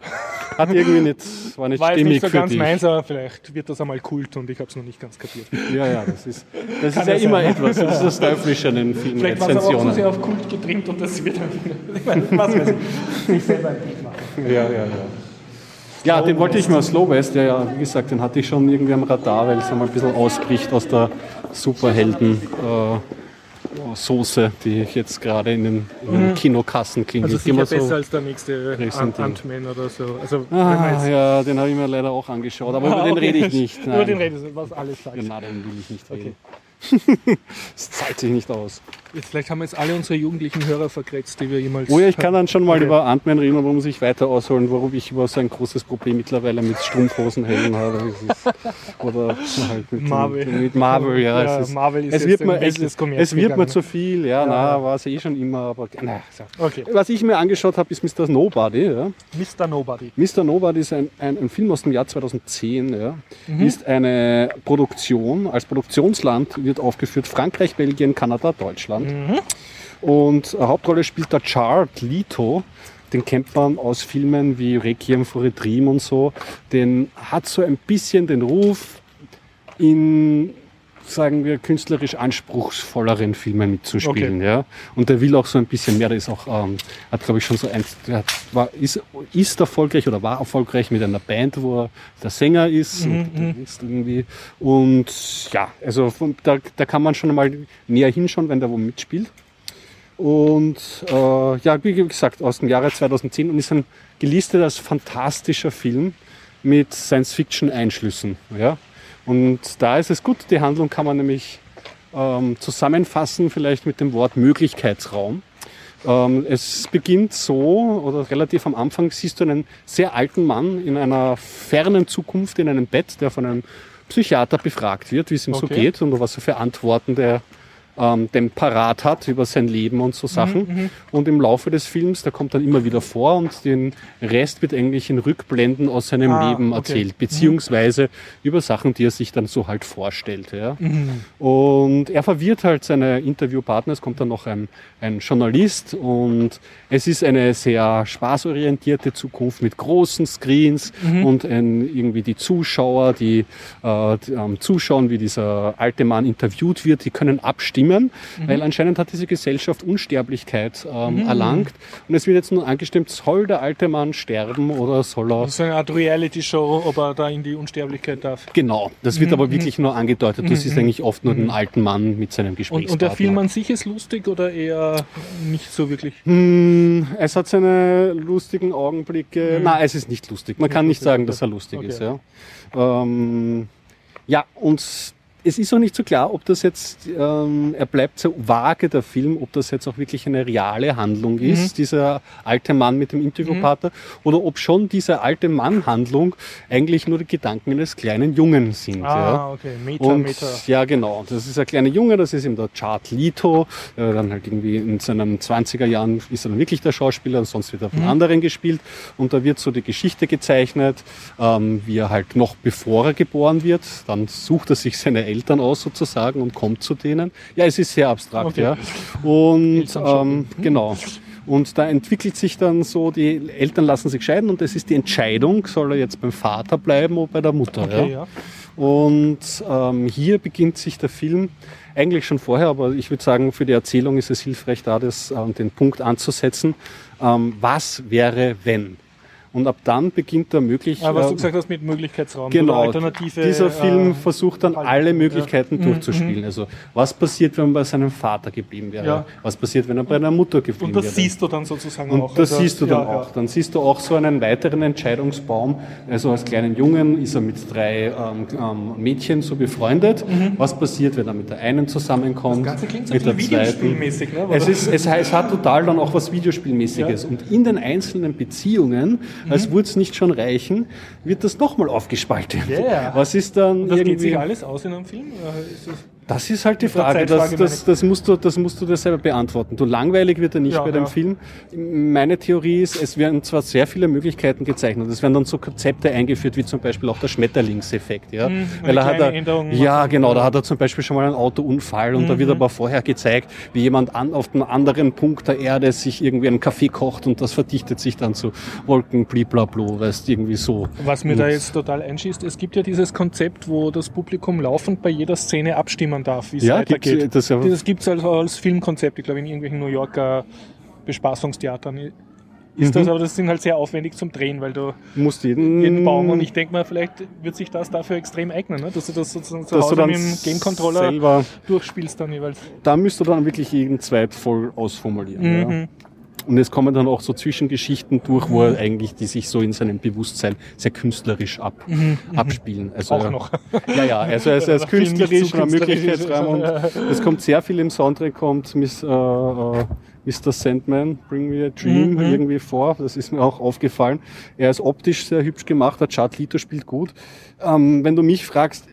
hat irgendwie nicht, war nicht war stimmig nicht so ganz dich. meins, aber vielleicht wird das einmal Kult und ich habe es noch nicht ganz kapiert. Ja, ja, das ist, das ist ja, immer sein. etwas. Das ist das Teuflische an den vielen Vielleicht war es auch so sehr auf Kult getrimmt und das wird dann, ich meine, was weiß ich, sich selber nicht machen. Ja, ja, ja. Ja, den wollte ich mal Slow West, ja, ja, wie gesagt, den hatte ich schon irgendwie am Radar, weil es einmal ein bisschen ausbricht aus der Superhelden. Äh, Soße, die jetzt gerade in den, in den mhm. Kinokassen klingt. Also sicher so besser als der nächste Ant-Man oder so. Also, ah, ja, den habe ich mir leider auch angeschaut, aber ah, über den okay. rede ich nicht. Nein. über den redest du, was alles sagst. Genau, den will ich nicht reden. Okay. das zahlt sich nicht aus. Jetzt, vielleicht haben wir jetzt alle unsere jugendlichen Hörer verkratzt, die wir jemals. Oh ja, ich kann dann schon mal okay. über Ant-Man reden, warum sich weiter ausholen, warum ich über so ein großes Problem mittlerweile mit Strumpfhosenhelden habe. Oder halt mit Marvel. Dem, mit Marvel, ja. ja es, ist, Marvel ist es wird mir, es, es wird mir zu viel, ja, ja. na, war es eh schon immer, aber na, so. okay. Was ich mir angeschaut habe, ist Mr. Nobody. Ja. Mr. Nobody. Mr. Nobody ist ein, ein, ein Film aus dem Jahr 2010, ja. Mhm. Ist eine Produktion, als Produktionsland wird aufgeführt Frankreich, Belgien, Kanada, Deutschland. Mhm. Und Hauptrolle spielt der Chart Lito. Den kennt man aus Filmen wie Requiem for a Dream und so. Den hat so ein bisschen den Ruf, in sagen wir, künstlerisch anspruchsvolleren Filmen mitzuspielen. Okay. Ja? Und der will auch so ein bisschen mehr. Der ist auch, ähm, hat glaube ich schon so ein, der war, ist, ist erfolgreich oder war erfolgreich mit einer Band, wo er der Sänger ist. Mhm. Und, mhm. ist irgendwie, und ja, also von, da, da kann man schon mal näher hinschauen, wenn der wo mitspielt. Und äh, ja, wie gesagt, aus dem Jahre 2010 und ist ein gelistet als fantastischer Film mit Science-Fiction-Einschlüssen. Ja? Und da ist es gut, die Handlung kann man nämlich ähm, zusammenfassen, vielleicht mit dem Wort Möglichkeitsraum. Ähm, es beginnt so, oder relativ am Anfang siehst du einen sehr alten Mann in einer fernen Zukunft in einem Bett, der von einem Psychiater befragt wird, wie es ihm okay. so geht und was er für Antworten der ähm, den parat hat über sein Leben und so Sachen. Mhm, mhm, und im Laufe des Films, der kommt dann immer wieder vor und den Rest wird eigentlich in Rückblenden aus seinem ah, Leben erzählt, okay. beziehungsweise mhm. über Sachen, die er sich dann so halt vorstellt. Ja. Mhm. Und er verwirrt halt seine Interviewpartner. Es kommt dann noch ein, ein Journalist und es ist eine sehr spaßorientierte Zukunft mit großen Screens mhm. und ein, irgendwie die Zuschauer, die, äh, die ähm, zuschauen, wie dieser alte Mann interviewt wird, die können abstimmen bestimmen, weil anscheinend hat diese Gesellschaft Unsterblichkeit ähm, erlangt und es wird jetzt nur angestimmt, soll der alte Mann sterben oder soll er... Das ist eine Art Reality-Show, ob er da in die Unsterblichkeit darf. Genau, das wird aber wirklich nur angedeutet. Du siehst eigentlich oft nur den alten Mann mit seinem Gesprächspartner. und der Film an sich ist lustig oder eher nicht so wirklich? Hm, es hat seine lustigen Augenblicke. Nein, es ist nicht lustig. Man kann nicht sagen, dass er lustig Okay. ist. Ja, ähm, ja und es ist auch nicht so klar, ob das jetzt, ähm, er bleibt so vage, der Film, ob das jetzt auch wirklich eine reale Handlung Mhm. ist, dieser alte Mann mit dem Interviewpartner, oder ob schon diese alte Mann-Handlung eigentlich nur die Gedanken eines kleinen Jungen sind. ja. Ah, okay. Meta, Und, Meta. Ja, genau. Das ist ein kleiner Junge, das ist eben der Chart Lito. Äh, dann halt irgendwie in seinen 20er Jahren ist er dann wirklich der Schauspieler und sonst wird er von Mhm. anderen gespielt. Und da wird so die Geschichte gezeichnet, ähm, wie er halt noch bevor er geboren wird, dann sucht er sich seine Eltern aus sozusagen und kommt zu denen. Ja, es ist sehr abstrakt, Okay. ja. Und ähm, genau. Und da entwickelt sich dann so, die Eltern lassen sich scheiden und es ist die Entscheidung, soll er jetzt beim Vater bleiben oder bei der Mutter. Okay, ja? ja. Und ähm, hier beginnt sich der Film eigentlich schon vorher, aber ich würde sagen, für die Erzählung ist es hilfreich, da das, ähm, den Punkt anzusetzen. Ähm, was wäre, wenn? Und ab dann beginnt da möglich. Aber was du äh, gesagt hast mit Möglichkeitsraum. Genau, Alternative. dieser Film äh, versucht dann alle Möglichkeiten ja. durchzuspielen. Also was passiert, wenn man bei seinem Vater geblieben wäre? Ja. Was passiert, wenn er bei einer Mutter geblieben Und das wäre? siehst du dann sozusagen Und auch. das Also, siehst du dann ja, auch. Dann siehst du auch so einen weiteren Entscheidungsbaum. Also als kleinen Jungen ist er mit drei ähm, ähm, Mädchen so befreundet. Was passiert, wenn er mit der einen zusammenkommt? Mhm. Das Ganze klingt so mit ein der bisschen zweiten? Videospielmäßig, ne? Es, ist, es, es hat total dann auch was Videospielmäßiges. Und in den einzelnen Beziehungen, Mhm. Als würde es nicht schon reichen, wird das nochmal aufgespaltet. Yeah. Was ist dann Und das geht irgendwie... sich alles aus in einem Film? Das- ist halt die Frage, das, das, das, musst du, das musst du dir selber beantworten. Du langweilig wird er nicht Ja, bei dem ja. Film. Meine Theorie ist, es werden zwar sehr viele Möglichkeiten gezeichnet, es werden dann so Konzepte eingeführt, wie zum Beispiel auch der Schmetterlingseffekt. Ja? Mhm, Weil er hat er, ja, genau, da hat er zum Beispiel schon mal einen Autounfall und da wird aber vorher gezeigt, wie jemand an, auf einem anderen Punkt der Erde sich irgendwie einen Kaffee kocht und das verdichtet sich dann zu Wolken, bliblablo, weißt irgendwie so. Was mir da Und- jetzt total einschießt, es gibt ja dieses Konzept, wo das Publikum laufend bei jeder Szene abstimmen darf, wie es Ja, weitergeht. gibt's- das das gibt es also als Filmkonzept, ich glaube in irgendwelchen New Yorker Bespaßungstheatern. Ist das, Mhm. aber das sind halt sehr aufwendig zum Drehen, weil du musst jeden, jeden Baum und ich denke mal, vielleicht wird sich das dafür extrem eignen, ne? dass du das sozusagen zu dass Hause mit dem Game Controller selber durchspielst dann jeweils. da müsst du dann wirklich jeden Zweit voll ausformulieren. Mhm. Ja. Und es kommen dann auch so Zwischengeschichten durch, wo er eigentlich, die sich so in seinem Bewusstsein sehr künstlerisch ab, abspielen. Also, Mhm. Auch noch. Ja, ja, also er ist, er ist künstlerisch, künstlerisch Möglichkeitsraum und es kommt sehr viel im Soundtrack, kommt Miss, äh, äh, Mr. Sandman, Bring Me a Dream Mhm. irgendwie vor. Das ist mir auch aufgefallen. Er ist optisch sehr hübsch gemacht, der Chad Lito spielt gut. Ähm, wenn du mich fragst,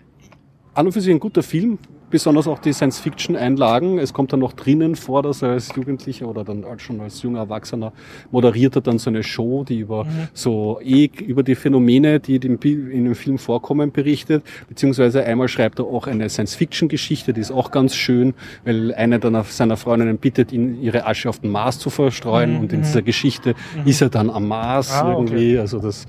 an und für sich ein guter Film, besonders auch die Science-Fiction-Einlagen. Es kommt dann noch drinnen vor, dass er als Jugendlicher oder dann schon als junger Erwachsener moderiert er dann so eine Show, die über so eh über die Phänomene, die in dem Film vorkommen, berichtet. Beziehungsweise einmal schreibt er auch eine Science-Fiction-Geschichte, die ist auch ganz schön, weil eine dann auf seiner Freundinnen bittet, ihn ihre Asche auf den Mars zu verstreuen und in dieser Geschichte ist er dann am Mars Ah, okay. irgendwie. Also das,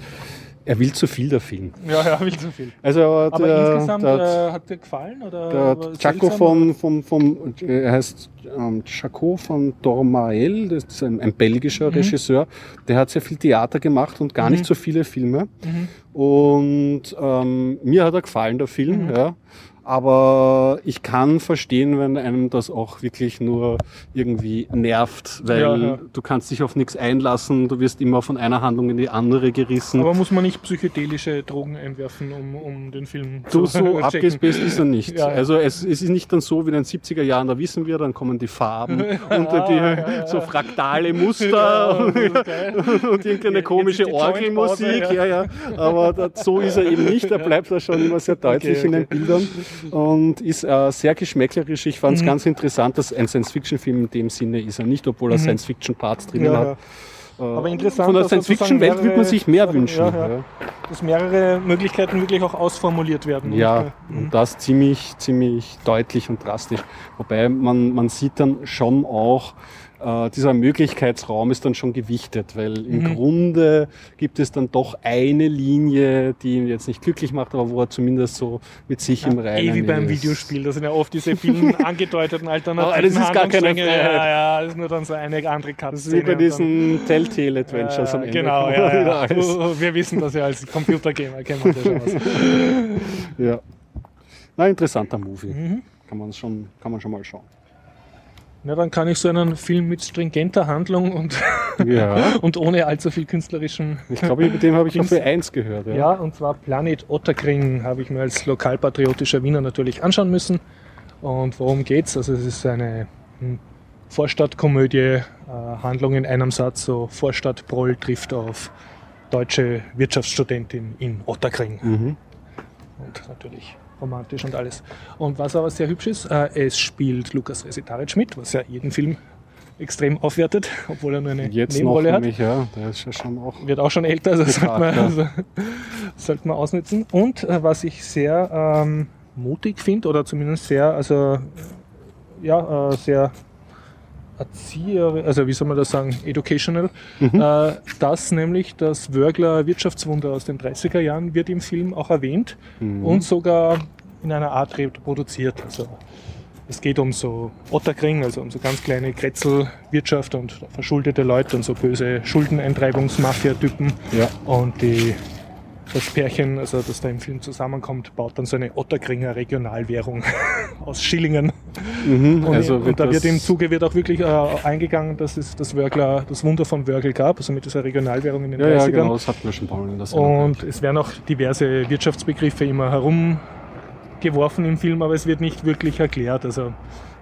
er will zu viel, der Film. Ja, ja, will zu viel. Also Aber der, insgesamt der, äh, hat dir gefallen? Oder der Chaco vom, vom, äh, er heißt ähm, Chaco von Dormael, das ist ein, ein belgischer Mhm. Regisseur, der hat sehr viel Theater gemacht und gar nicht so viele Filme. Mhm. Und ähm, mir hat er gefallen, der Film, Mhm. ja. Aber ich kann verstehen, wenn einem das auch wirklich nur irgendwie nervt, weil Ja, ja. du kannst dich auf nichts einlassen, du wirst immer von einer Handlung in die andere gerissen. Aber muss man nicht psychedelische Drogen einwerfen, um, um den Film Du, zu so abgespaced ist er nicht. Ja. Also es, es ist nicht dann so wie in den 70er Jahren, da wissen wir, dann kommen die Farben und die, so fraktale Muster und, das und irgendeine komische Orgelmusik. ja. Ja. Aber da, so ist er eben nicht, er bleibt da schon immer sehr deutlich Okay, in den Bildern und ist äh, sehr geschmäcklerisch. Ich Mhm. fand es ganz interessant, dass ein Science-Fiction-Film in dem Sinne ist er nicht, obwohl er Science-Fiction-Parts drinnen Mhm. Ja, hat. Äh, Aber interessant, Von der Science-Fiction-Welt würde man sich mehr wünschen. Dass mehrere Möglichkeiten wirklich auch ausformuliert werden. Ja, Und, äh, und das ziemlich, ziemlich deutlich und drastisch. Wobei man, man sieht dann schon auch, äh, dieser Möglichkeitsraum ist dann schon gewichtet, weil im Mhm. Grunde gibt es dann doch eine Linie, die ihn jetzt nicht glücklich macht, aber wo er zumindest so mit sich im Reinen Eh wie beim ist. Videospiel, das sind ja oft diese vielen angedeuteten alternativen Aber das ist gar keine. Freiheit. Ja, ja, das ist nur dann so eine andere Das ist Cutscene. wie bei diesen Telltale-Adventures am Äh, Ende. Genau, kommt ja, ja. Oh, Wir wissen das ja als Computergamer, kennen wir das schon. Ja. Na, interessanter Movie. Mhm. Kann, man schon, kann man schon mal schauen. Na, dann kann ich so einen Film mit stringenter Handlung und, Ja. und ohne allzu viel künstlerischem. Ich glaube, mit dem habe ich Dings- B1 gehört. Ja. Ja, und zwar Planet Otterkring habe ich mir als lokalpatriotischer Wiener natürlich anschauen müssen. Und worum geht's? Also es ist eine hm, Vorstadtkomödie, äh, Handlung in einem Satz, so Vorstadtproll trifft auf deutsche Wirtschaftsstudentin in Otterkring. Mhm. Und natürlich romantisch und alles. Und was aber sehr hübsch ist, äh, es spielt Lukas Resitaric mit, was ja jeden Film extrem aufwertet, obwohl er nur eine Jetzt Nebenrolle hat. nämlich, ja. Der ist ja schon auch. Wird auch schon älter, also sollte man, also, sollte man ausnutzen. Und äh, was ich sehr ähm, mutig finde, oder zumindest sehr, also ja, äh, sehr Erzieher, also wie soll man das sagen, educational, äh, dass nämlich das Wörgler Wirtschaftswunder aus den 30er Jahren wird im Film auch erwähnt Mhm. und sogar in einer Art reproduziert. Also es geht um so Otterkring, also um so ganz kleine Kretzelwirtschaft und verschuldete Leute und so böse Schuldeneintreibungsmafia-Typen. Ja. Und die, das Pärchen, also das da im Film zusammenkommt, baut dann so eine Otterkringer Regionalwährung aus Schillingen. Mhm. Und, Also und da das- wird im Zuge wird auch wirklich äh, eingegangen, dass es das Wörgler, das Wunder von Wörgl gab, also mit dieser Regionalwährung in den Ja, ja, 30ern. genau, das hatten wir schon der Sendung. Und es werden auch diverse Wirtschaftsbegriffe immer herumgeworfen im Film, aber es wird nicht wirklich erklärt. Also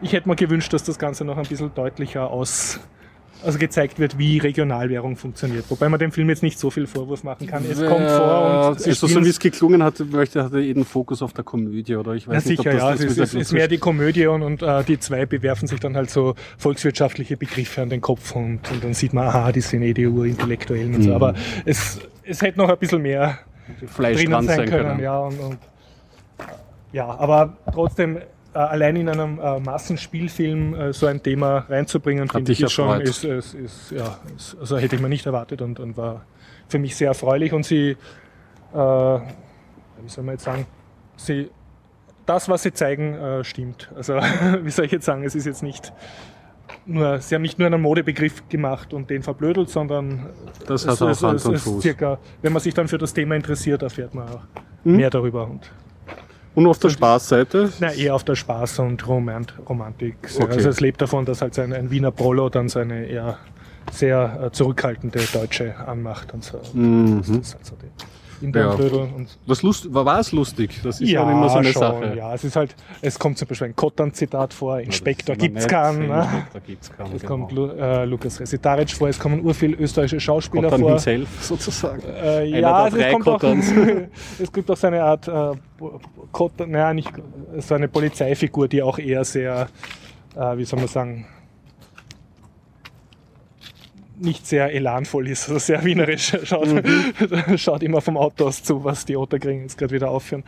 ich hätte mir gewünscht, dass das Ganze noch ein bisschen deutlicher aus, also gezeigt wird, wie Regionalwährung funktioniert. Wobei man dem Film jetzt nicht so viel Vorwurf machen kann. Es kommt vor und also, so wie es geklungen hat, möchte hatte jeden Fokus auf der Komödie, oder? Ich weiß ja, nicht, sicher, ja. Es jetzt ist, wieder es ist mehr die Komödie und, und äh, die zwei bewerfen sich dann halt so volkswirtschaftliche Begriffe an den Kopf und, und dann sieht man, aha, die sind eh die Urintellektuellen und so. Mhm. Aber es, es hätte noch ein bisschen mehr Fleisch drinnen sein können. können. Ja, und, und, ja, aber trotzdem, allein in einem äh, Massenspielfilm äh, so ein Thema reinzubringen, finde ich, schon, ist, ist, ist, ja, ist, also hätte ich mir nicht erwartet und, und war für mich sehr erfreulich und sie, äh, wie soll man jetzt sagen, sie, das, was sie zeigen, äh, stimmt. Also, wie soll ich jetzt sagen, es ist jetzt nicht nur, sie haben nicht nur einen Modebegriff gemacht und den verblödelt, sondern Das es, hat auch es, Hand es, und es Fuß. circa, wenn man sich dann für das Thema interessiert, erfährt man auch Mhm. mehr darüber. Und, Und auf der Spaßseite? na, eher auf der Spaß- und Romant Romantik. Okay. Also es lebt davon, dass halt ein, ein Wiener Prolo dann seine eher sehr äh, zurückhaltende Deutsche anmacht und so. Mhm. Das ist halt so die Internetblödel und Was lust, war, es lustig? Das ist ja, immer so eine schon, Sache. Ja, es ist halt, es kommt zum Beispiel ein Kottern-Zitat vor, Inspektor ist gibt's keinen. Ne? Inspektor gibt's keinen. Es genau. kommt äh, Lukas Resitaric vor, es kommen urviel österreichische Schauspieler Kottern vor. himself sozusagen. Äh, ja, also es, kommt auch, es gibt auch so eine Art äh, Kotter, naja, nicht so eine Polizeifigur, die auch eher sehr, äh, wie soll man sagen, nicht sehr elanvoll ist, also sehr wienerisch schaut, Mhm. schaut immer vom Auto aus zu, was die Otterkring jetzt gerade wieder aufführen.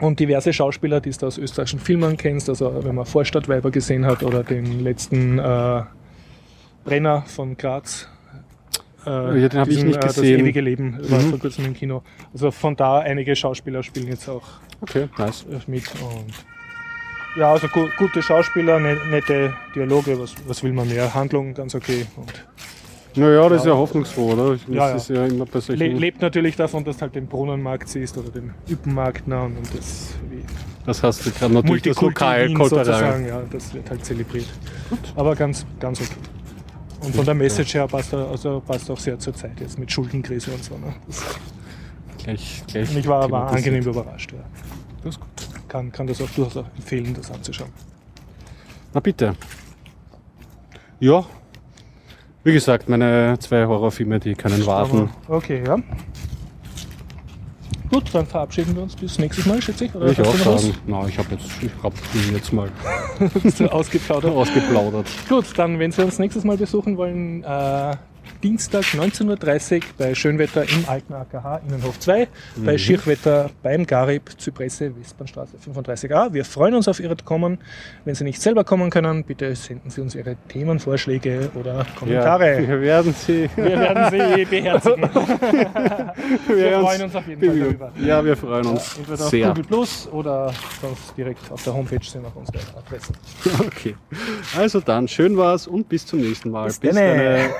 Und diverse Schauspieler, die du aus österreichischen Filmen kennst, also wenn man Vorstadtweiber gesehen hat oder den letzten äh, Brenner von Graz. Äh, Ja, den hab ich nicht äh, gesehen. Das ewige Leben war Mhm. vor kurzem im Kino. Also von da einige Schauspieler spielen jetzt auch Okay, nice. mit. Und ja, also gu gute Schauspieler, ne nette Dialoge, was, was will man mehr? Handlung ganz okay. Und Naja, das ist ja hoffnungsfroh, oder? Das Ja, ja. ist ja le lebt natürlich davon, dass du halt den Brunnenmarkt siehst oder den Üppenmarkt na, und das Das hast du gerade natürlich das Lokal, sozusagen, ja, das wird halt zelebriert. Aber ganz, ganz okay. Und von der Message her passt er, also passt auch sehr zur Zeit jetzt mit Schuldenkrise und so. Ne? Gleich, gleich und ich war, thematisiert. angenehm überrascht. Ja. Das ist gut. Kann, kann das auch durchaus empfehlen, das anzuschauen. Na bitte. Ja. Wie gesagt, meine zwei Horrorfilme, die können warten. Okay, ja. Gut, dann verabschieden wir uns bis nächstes Mal, schätze ich. Oder ich auch sagen. Na, ich habe jetzt, ich hab ihn jetzt mal ausgeplaudert. ausgeplaudert. Gut, dann, wenn Sie uns nächstes Mal besuchen wollen, äh, Dienstag 19.30 Uhr bei Schönwetter im alten AKH Innenhof 2, Mhm. bei Schirchwetter beim Garib Zypresse Westbahnstraße 35a. Wir freuen uns auf Ihre Kommen. Wenn Sie nicht selber kommen können, bitte senden Sie uns Ihre Themenvorschläge oder Ja, Kommentare. wir werden Sie. Wir werden Sie beherzigen. Wir werden freuen uns auf jeden Fall darüber. Ja, wir freuen uns Entweder auf sehr. Google Plus oder sonst direkt auf der Homepage sind auch unsere Adressen. Okay. Also dann, schön war's und bis zum nächsten Mal. Bis denne. denne.